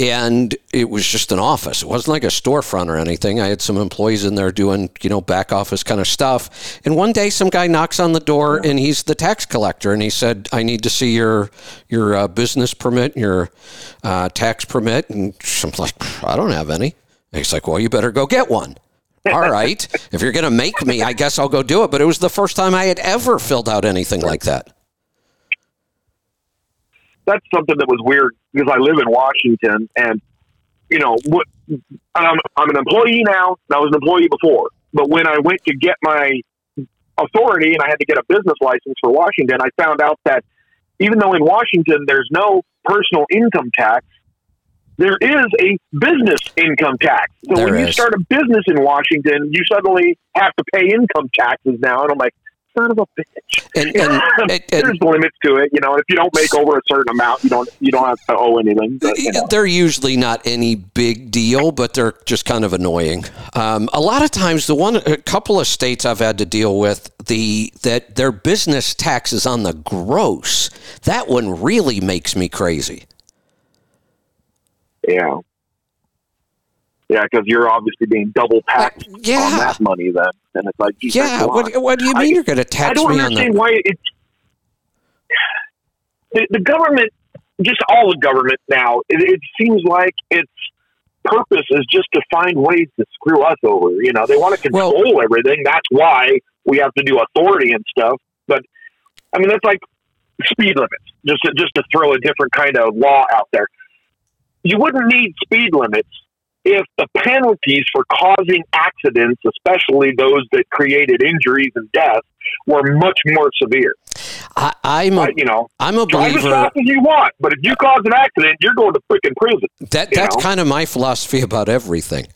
[SPEAKER 1] and it was just an office. It wasn't like a storefront or anything. I had some employees in there doing, you know, back office kind of stuff. And one day, some guy knocks on the door, and he's the tax collector, and he said, "I need to see your your uh, business permit, your uh, tax permit." And I'm like, "I don't have any." And he's like, "Well, you better go get one." All right, if you're going to make me, I guess I'll go do it. But it was the first time I had ever filled out anything like that.
[SPEAKER 8] That's something that was weird because I live in Washington, and you know, what I'm, I'm an employee now. and I was an employee before, but when I went to get my authority and I had to get a business license for Washington, I found out that even though in Washington there's no personal income tax, there is a business income tax. So
[SPEAKER 1] There
[SPEAKER 8] when you start a business in Washington, you suddenly have to pay income taxes now, and I'm like, son of a bitch.
[SPEAKER 1] And, and, and,
[SPEAKER 8] There's limits to it, you know. And if you don't make over a certain amount, you don't you don't have to owe anything. But, you know.
[SPEAKER 1] They're usually not any big deal, but they're just kind of annoying. Um, a lot of times, the one, a couple of states I've had to deal with, the that their business tax is on the gross. That one really makes me crazy.
[SPEAKER 8] Yeah. Yeah, because you're obviously being double taxed
[SPEAKER 1] Uh, yeah.
[SPEAKER 8] on that money then. And it's like,
[SPEAKER 1] Yeah, what, what do you
[SPEAKER 8] I-
[SPEAKER 1] mean you're going to
[SPEAKER 8] I
[SPEAKER 1] tax
[SPEAKER 8] don't
[SPEAKER 1] me on
[SPEAKER 8] understand
[SPEAKER 1] that?
[SPEAKER 8] why it's the, the government, just all the government now. It, it seems like its purpose is just to find ways to screw us over. You know, they want to
[SPEAKER 1] Well-
[SPEAKER 8] control everything. That's why we have to do authority and stuff. But I mean, that's like speed limits. Just to, just to throw a different kind of law out there. You wouldn't need speed limits if the penalties for causing accidents, especially those that created injuries and death, were much more severe.
[SPEAKER 1] I, I'm a,
[SPEAKER 8] Uh, you know,
[SPEAKER 1] I'm a
[SPEAKER 8] drive as fast as you want, but if you cause an accident, you're going to freaking prison.
[SPEAKER 1] That that's
[SPEAKER 8] know?
[SPEAKER 1] kind of my philosophy about everything.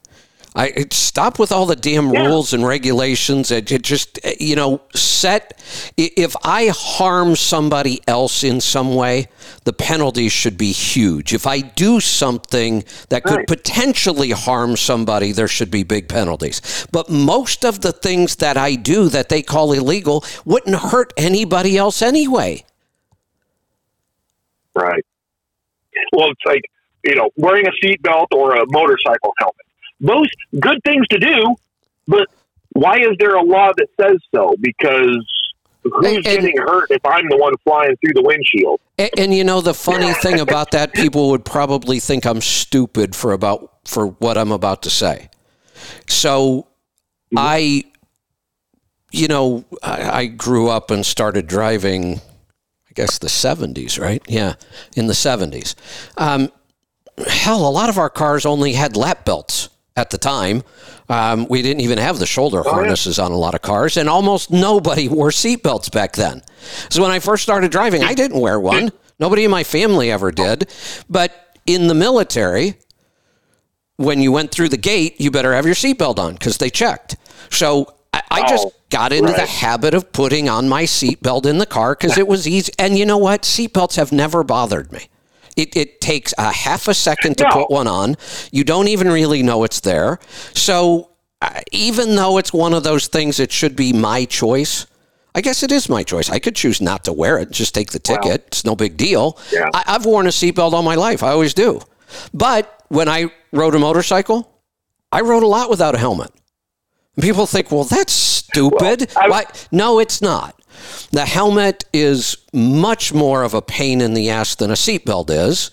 [SPEAKER 1] I stop with all the damn
[SPEAKER 8] Yeah.
[SPEAKER 1] rules and regulations. It, it just you know set. If I harm somebody else in some way, the penalties should be huge. If I do something that could
[SPEAKER 8] Right.
[SPEAKER 1] potentially harm somebody, there should be big penalties. But most of the things that I do that they call illegal wouldn't hurt anybody else anyway.
[SPEAKER 8] Right. Well, it's like, you know, wearing a seatbelt or a motorcycle helmet. Those good things to do, but why is there a law that says so? Because who's
[SPEAKER 1] And-
[SPEAKER 8] getting hurt if I'm the one flying through the windshield?
[SPEAKER 1] And, and you know the funny thing about that, people would probably think I'm stupid for about for what I'm about to say. So, I, you know, I, I grew up and started driving. I guess the '70s, right? Yeah, in the '70s. Um, hell, a lot of our cars only had lap belts at the time. Um, we didn't even have the shoulder harnesses on a lot of cars, and almost nobody wore seatbelts back then. So when I first started driving, I didn't wear one. Nobody in my family ever did. But in the military, when you went through the gate, you better have your seatbelt on because they checked. So I, I just
[SPEAKER 8] Oh,
[SPEAKER 1] got into the habit of putting on my seatbelt in the car because it was easy. And you know what? Seatbelts have never bothered me. It, it takes a half a second to
[SPEAKER 8] No.
[SPEAKER 1] put one on. You don't even really know it's there. So uh, even though it's one of those things that should be my choice, I guess it is my choice. I could choose not to wear it, just take the ticket. it's no big deal.
[SPEAKER 8] Yeah.
[SPEAKER 1] I, I've worn a seatbelt all my life. I always do. But when I rode a motorcycle, I rode a lot without a helmet. And People think, well, that's stupid.
[SPEAKER 8] Well, I-?
[SPEAKER 1] No, it's not. The helmet is much more of a pain in the ass than a seatbelt is.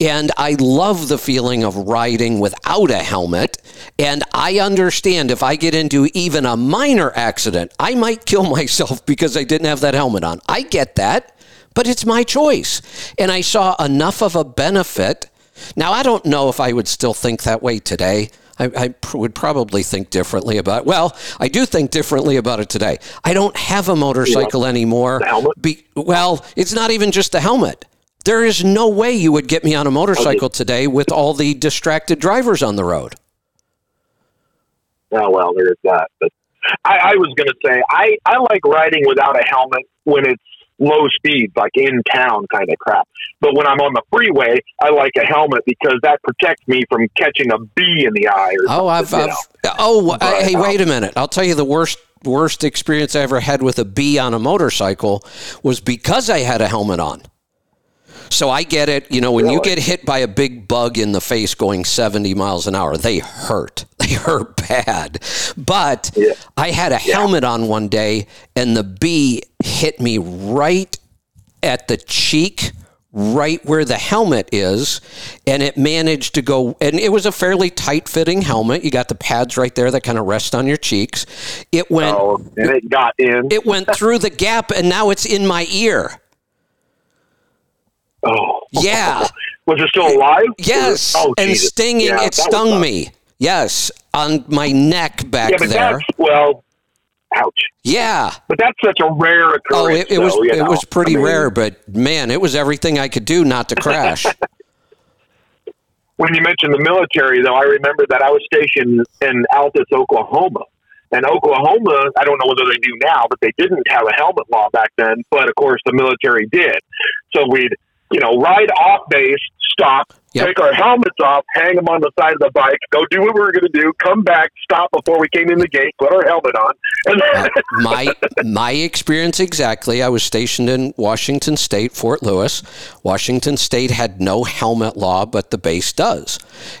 [SPEAKER 1] And I love the feeling of riding without a helmet. And I understand if I get into even a minor accident, I might kill myself because I didn't have that helmet on. I get that, but it's my choice. And I saw enough of a benefit. Now, I don't know if I would still think that way today. I, I pr- would probably think differently about. Well, I do think differently about it today. I don't have a motorcycle anymore.
[SPEAKER 8] The helmet?
[SPEAKER 1] Be, well, it's not even just the helmet. There is no way you would get me on a motorcycle today with all the distracted drivers on the road.
[SPEAKER 8] Oh well, there is that. But I, I was going to say I I like riding without a helmet when it's low speeds, like in town kind of crap. But when I'm on the freeway, I like a helmet because that protects me from catching a bee in the eye. Or
[SPEAKER 1] Oh, I've, I've oh,
[SPEAKER 8] But,
[SPEAKER 1] hey,
[SPEAKER 8] um,
[SPEAKER 1] wait a minute. I'll tell you the worst worst experience I ever had with a bee on a motorcycle was because I had a helmet on. So I get it. You know, when you get hit by a big bug in the face going 70 miles an hour, they hurt. They hurt bad. But
[SPEAKER 8] Yeah.
[SPEAKER 1] I had a helmet on one day, and the bee hit me right at the cheek, right where the helmet is, and it managed to go. And it was a fairly tight fitting helmet. You got the pads right there that kind of rest on your cheeks. It went.
[SPEAKER 8] Oh, and it got in.
[SPEAKER 1] It went through the gap, and now it's in my ear.
[SPEAKER 8] Oh,
[SPEAKER 1] Yeah.
[SPEAKER 8] was it still alive?
[SPEAKER 1] Yes,
[SPEAKER 8] Oh,
[SPEAKER 1] and
[SPEAKER 8] Jesus.
[SPEAKER 1] stinging.
[SPEAKER 8] Yeah,
[SPEAKER 1] it stung me. Yes, on my neck back
[SPEAKER 8] Yeah, but
[SPEAKER 1] there.
[SPEAKER 8] that's well, ouch.
[SPEAKER 1] Yeah.
[SPEAKER 8] But that's such a rare occurrence.
[SPEAKER 1] Oh, it, it was
[SPEAKER 8] though, you
[SPEAKER 1] it
[SPEAKER 8] know.
[SPEAKER 1] was pretty
[SPEAKER 8] I mean,
[SPEAKER 1] rare, but man, it was everything I could do not to crash.
[SPEAKER 8] when you mentioned the military, though, I remember that I was stationed in Altus, Oklahoma. And Oklahoma, I don't know whether they do now, but they didn't have a helmet law back then. But of course, the military did. So we'd, you know, ride off base, stop,
[SPEAKER 1] Yep.
[SPEAKER 8] take our helmets off, hang them on the side of the bike, go do what we were going to do, come back, stop before we came in the gate, put our helmet on, and
[SPEAKER 1] Uh, my my experience exactly. I was stationed in Washington State, Fort Lewis. Washington State had no helmet law, but the base does,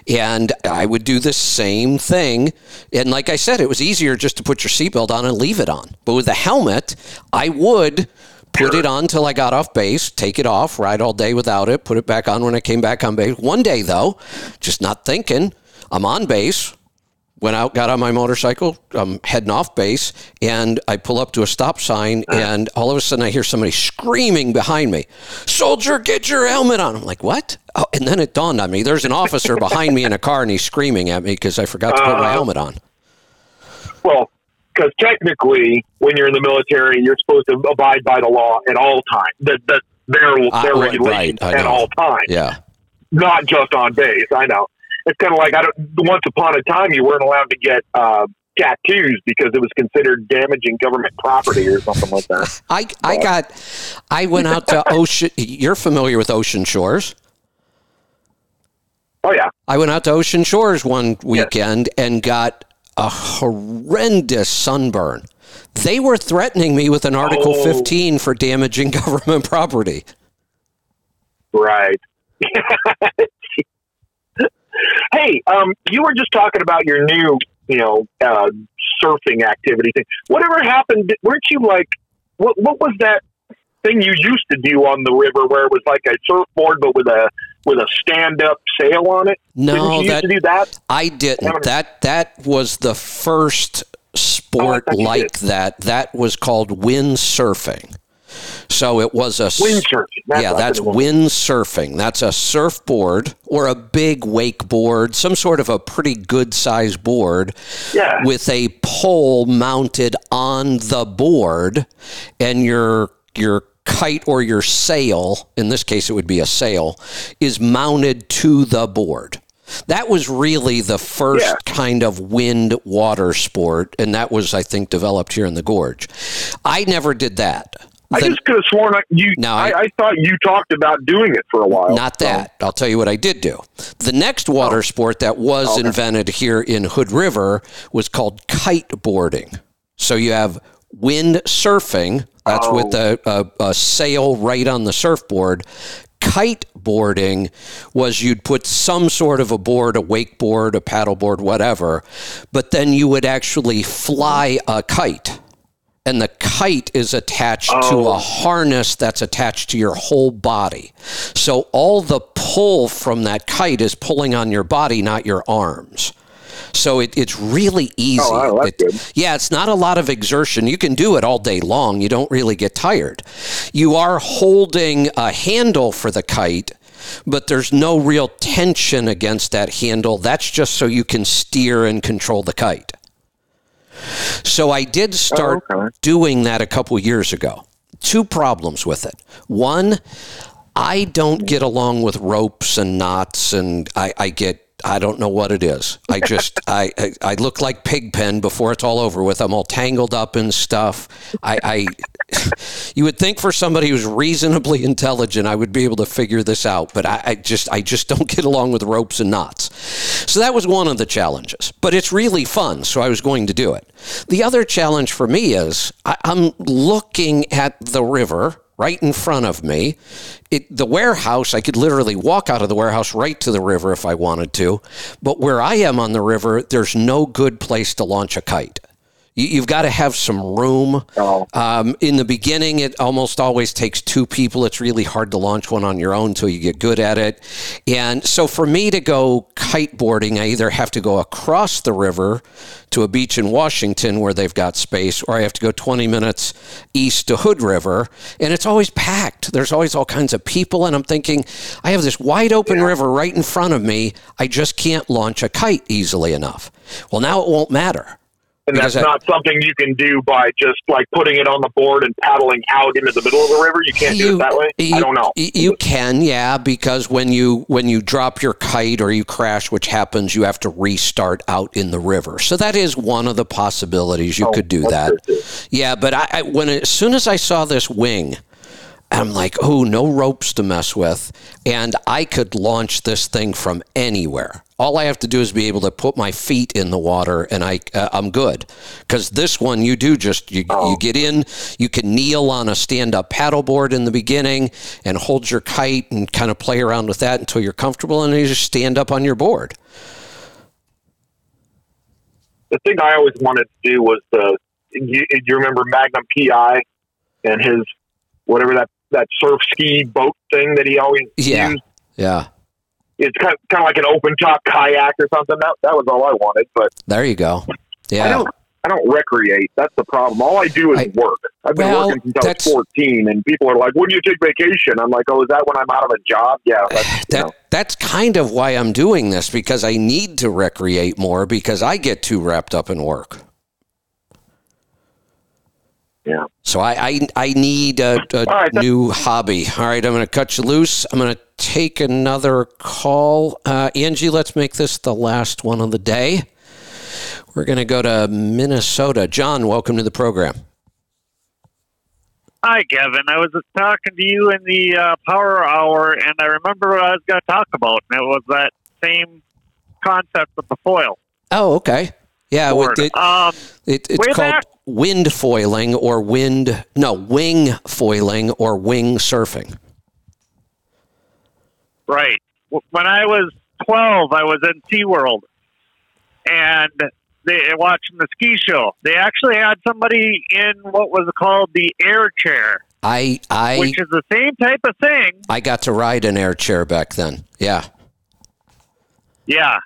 [SPEAKER 1] and I would do the same thing. And like I said, it was easier just to put your seatbelt on and leave it on. But with the helmet, I would. Put it on till I got off base, take it off, ride all day without it, put it back on when I came back on base. One day, though, just not thinking, I'm on base, went out, got on my motorcycle, I'm heading off base, and I pull up to a stop sign, and all of a sudden I hear somebody screaming behind me, Soldier, get your helmet on. I'm like, what? Oh, and then it dawned on me there's an officer behind me in a car, and he's screaming at me because I forgot to put my
[SPEAKER 8] Uh,
[SPEAKER 1] helmet on.
[SPEAKER 8] Well, because technically, when you're in the military, you're supposed to abide by the law at all times. The, the, their their
[SPEAKER 1] right,
[SPEAKER 8] regulations
[SPEAKER 1] I
[SPEAKER 8] at all times,
[SPEAKER 1] Yeah.
[SPEAKER 8] not just on base. I know. It's kind of like I don't, once upon a time you weren't allowed to get uh, tattoos because it was considered damaging government property or something like that.
[SPEAKER 1] I, I got, I went out to Ocean, you're familiar with Ocean Shores.
[SPEAKER 8] Oh yeah,
[SPEAKER 1] I went out to Ocean Shores one weekend and got a horrendous sunburn. They were threatening me with an Article
[SPEAKER 8] Oh.
[SPEAKER 1] 15 for damaging government property.
[SPEAKER 8] right. hey, um, you were just talking about your new, you know, uh, surfing activity thing. Whatever happened? Weren't you like, what? What was that thing you used to do on the river where it was like a surfboard but with a with a stand up sail on it?
[SPEAKER 1] No, that
[SPEAKER 8] that?
[SPEAKER 1] I didn't. That that was the first sport
[SPEAKER 8] oh, you
[SPEAKER 1] like that. That was called windsurfing. So it was a
[SPEAKER 8] Windsurfing. That's
[SPEAKER 1] yeah, that's windsurfing. That's a surfboard or a big wakeboard, some sort of a pretty good sized board
[SPEAKER 8] Yeah.
[SPEAKER 1] with a pole mounted on the board and your your kite or your sail, in this case it would be a sail, is mounted to the board. That was really the first
[SPEAKER 8] Yeah.
[SPEAKER 1] kind of wind water sport, and that was, I think, developed here in the gorge. I never did that.
[SPEAKER 8] I
[SPEAKER 1] The-
[SPEAKER 8] just could have sworn I- you.
[SPEAKER 1] No,
[SPEAKER 8] I,
[SPEAKER 1] I-
[SPEAKER 8] I, thought you talked about doing it for a while.
[SPEAKER 1] Not that. I'll tell you what I did do. The next water oh. sport that was invented here in Hood River was called kiteboarding. So you have wind surfing. That's with oh. a, a, a sail right on the surfboard. Kiteboarding was you'd put some sort of a board, a wakeboard, a paddleboard, whatever, but then you would actually fly a kite and the kite is attached to a oh. harness that's attached to your whole body. So all the pull from that kite is pulling on your body, not your arms. So it, it's really easy.
[SPEAKER 8] Oh, wow,
[SPEAKER 1] It- yeah, it's not a lot of exertion. You can do it all day long. You don't really get tired. You are holding a handle for the kite, but there's no real tension against that handle. That's just so you can steer and control the kite. So I did oh, start
[SPEAKER 8] Oh, okay.
[SPEAKER 1] doing that a couple years ago. Two problems with it. One, I don't get along with ropes and knots, and I, I get. I don't know what it is. I just I, I I look like Pigpen before it's all over with. I'm all tangled up in stuff. I, I you would think for somebody who's reasonably intelligent, I would be able to figure this out, but I, I just I just don't get along with ropes and knots. So that was one of the challenges. But it's really fun, so I was going to do it. The other challenge for me is I, I'm looking at the river right in front of me. It, the warehouse, I could literally walk out of the warehouse right to the river if I wanted to. But where I am on the river, there's no good place to launch a kite. You, you've got to have some room.
[SPEAKER 8] Oh.
[SPEAKER 1] Um, in the beginning, it almost always takes two people. It's really hard to launch one on your own until you get good at it. And so for me to go kiteboarding, I either have to go across the river to a beach in Washington where they've got space, or I have to go 20 minutes east to Hood River. And it's always packed. There's always all kinds of people. And I'm thinking, I have this wide open river right in front of me. I just can't launch a kite easily enough. Well, now it won't matter.
[SPEAKER 8] And that's
[SPEAKER 1] I-
[SPEAKER 8] not something you can do by just like putting it on the board and paddling out into the middle of the river. You can't do it that way. I don't know.
[SPEAKER 1] You can, yeah, because when you when you drop your kite or you crash, which happens, you have to restart out in the river. So that is one of the possibilities. You
[SPEAKER 8] Oh,
[SPEAKER 1] could do that.
[SPEAKER 8] good.
[SPEAKER 1] Yeah, but I, I when as soon as I saw this wing, I'm like, oh, no ropes to mess with, and I could launch this thing from anywhere. All I have to do is be able to put my feet in the water, and I uh, I'm good. Because this one, you do just you, you get in, you can kneel on a stand-up paddleboard in the beginning and hold your kite and kind of play around with that until you're comfortable, and then you just stand up on your board.
[SPEAKER 8] the thing I always wanted to do was the. You, you remember Magnum PI and his whatever that that surf ski boat thing that he always
[SPEAKER 1] Yeah.
[SPEAKER 8] used.
[SPEAKER 1] Yeah,
[SPEAKER 8] It's kind of, kind of like an open top kayak or something. That that was all I wanted, but
[SPEAKER 1] there you go. Yeah.
[SPEAKER 8] I don't. I don't recreate. That's the problem. All I do is
[SPEAKER 1] I-
[SPEAKER 8] work. I've been
[SPEAKER 1] Well,
[SPEAKER 8] working since I was 14, and people are like, "When do you take vacation?" I'm like, "Oh, is that when I'm out of a job?" Yeah, that's,
[SPEAKER 1] That, that's kind of why I'm doing this because I need to recreate more because I get too wrapped up in work.
[SPEAKER 8] Yeah.
[SPEAKER 1] So I, I, I need a, a
[SPEAKER 8] All right, that-
[SPEAKER 1] new hobby. All right, I'm going to cut you loose. I'm going to take another call. Uh, Angie, let's make this the last one of the day. We're going to go to Minnesota. John, welcome to the program.
[SPEAKER 6] Hi, Kevin. I was talking to you in the uh, Power Hour, and I remember what I was going to talk about, and it was that same concept with the foil.
[SPEAKER 1] Oh, okay. Yeah,
[SPEAKER 6] board.
[SPEAKER 1] it,
[SPEAKER 6] um,
[SPEAKER 1] it, it's
[SPEAKER 6] way
[SPEAKER 1] called
[SPEAKER 6] back-
[SPEAKER 1] wind foiling or wind, no, wing foiling or wing surfing.
[SPEAKER 6] right. When I was 12, I was in SeaWorld, and they watching the ski show. They actually had somebody in what was called the air chair,
[SPEAKER 1] I, I,
[SPEAKER 6] which is the same type of thing.
[SPEAKER 1] I got to ride an air chair back then. Yeah.
[SPEAKER 6] Yeah.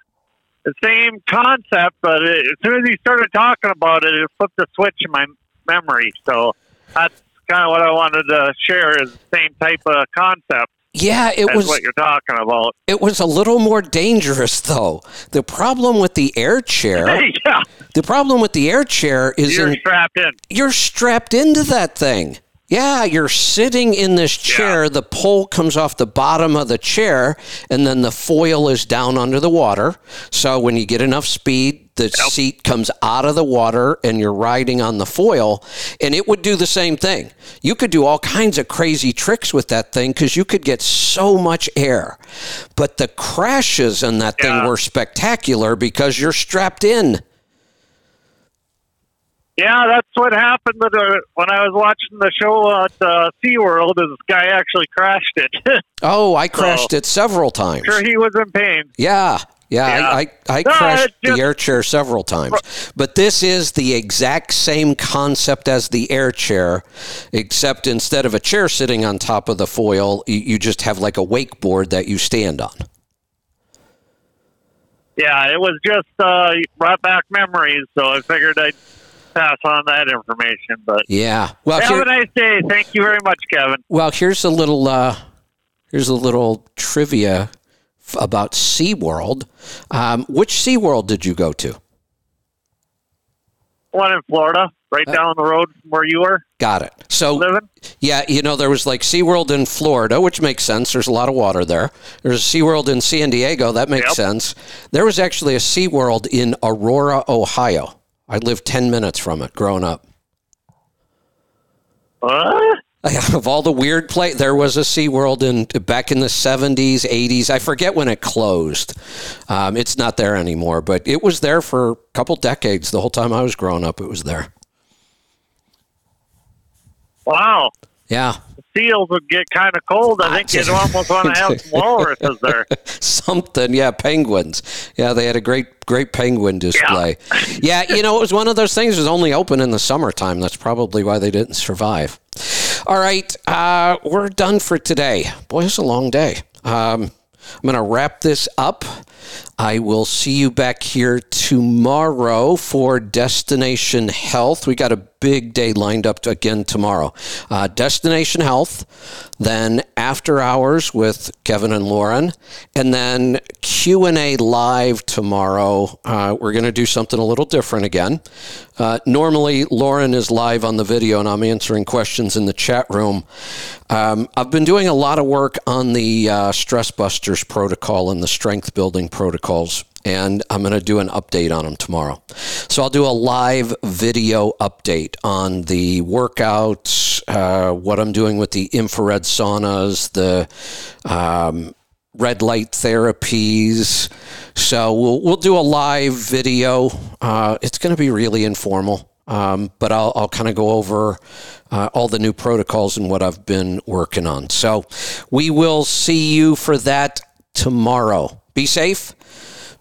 [SPEAKER 6] The same concept, but it, as soon as he started talking about it, it flipped a switch in my memory. So that's kind of what I wanted to share is the same type of concept
[SPEAKER 1] Yeah, it was
[SPEAKER 6] what you're talking about.
[SPEAKER 1] it was a little more dangerous though. The problem with the air chair,
[SPEAKER 6] yeah.
[SPEAKER 1] the problem with the air chair is
[SPEAKER 6] You're
[SPEAKER 1] in,
[SPEAKER 6] strapped in.
[SPEAKER 1] you're strapped into that thing. Yeah, you're sitting in this chair. The pole comes off the bottom of the chair, and then the foil is down under the water. So when you get enough speed, the yep. seat comes out of the water and you're riding on the foil, and it would do the same thing. You could do all kinds of crazy tricks with that thing because you could get so much air. But the crashes on that yeah. thing were spectacular because you're strapped in.
[SPEAKER 6] Yeah, that's what happened the, when I was watching the show at uh, SeaWorld. This guy actually crashed it.
[SPEAKER 1] oh, I crashed so, it several times.
[SPEAKER 6] Sure, he was in pain.
[SPEAKER 1] Yeah, yeah, yeah. I, I, I no, crashed just, the air chair several times. But this is the exact same concept as the air chair, except instead of a chair sitting on top of the foil, you, you just have like a wakeboard that you stand on.
[SPEAKER 6] Yeah, it was just uh, brought back memories, so I figured I'd pass on that information. But
[SPEAKER 1] yeah,
[SPEAKER 6] well, have here, a nice day. Thank you very much, Kevin.
[SPEAKER 1] Well, here's a little uh, here's a little trivia about SeaWorld. Um, which SeaWorld did you go to?
[SPEAKER 6] One in Florida, right uh, down the road from where you were.
[SPEAKER 1] Got it. So,
[SPEAKER 6] living?
[SPEAKER 1] yeah, you know, there was like SeaWorld in Florida, which makes sense. There's a lot of water there. There's a SeaWorld in San Diego. That makes yep. sense. There was actually a SeaWorld in Aurora, Ohio. I lived 10 minutes from it growing up.
[SPEAKER 6] What?
[SPEAKER 1] Of all the weird play, there was a SeaWorld in back in the 70s, 80s. I forget when it closed. Um, it's not there anymore, but it was there for a couple decades. The whole time I was growing up, it was there.
[SPEAKER 6] Wow.
[SPEAKER 1] Yeah.
[SPEAKER 6] Seals would get kind of cold. I think you'd almost want to have some walruses there.
[SPEAKER 1] Something, yeah. Penguins. Yeah, they had a great, great penguin display. Yeah. yeah, you know, it was one of those things. It was only open in the summertime. That's probably why they didn't survive. All right, uh, we're done for today. Boy, it's a long day. Um, I'm going to wrap this up. I will see you back here tomorrow for Destination Health. We got a big day lined up again tomorrow. Uh, Destination Health, then After Hours with Kevin and Lauren, and then Q and A live tomorrow. Uh, we're going to do something a little different again. Uh, normally, Lauren is live on the video, and I'm answering questions in the chat room. Um, I've been doing a lot of work on the uh, Stress Busters protocol and the strength building protocols and I'm going to do an update on them tomorrow. So I'll do a live video update on the workouts, uh, what I'm doing with the infrared saunas, the um, red light therapies. So we'll we'll do a live video. Uh, it's going to be really informal. Um, but I'll, I'll kind of go over uh, all the new protocols and what I've been working on. So we will see you for that tomorrow. Be safe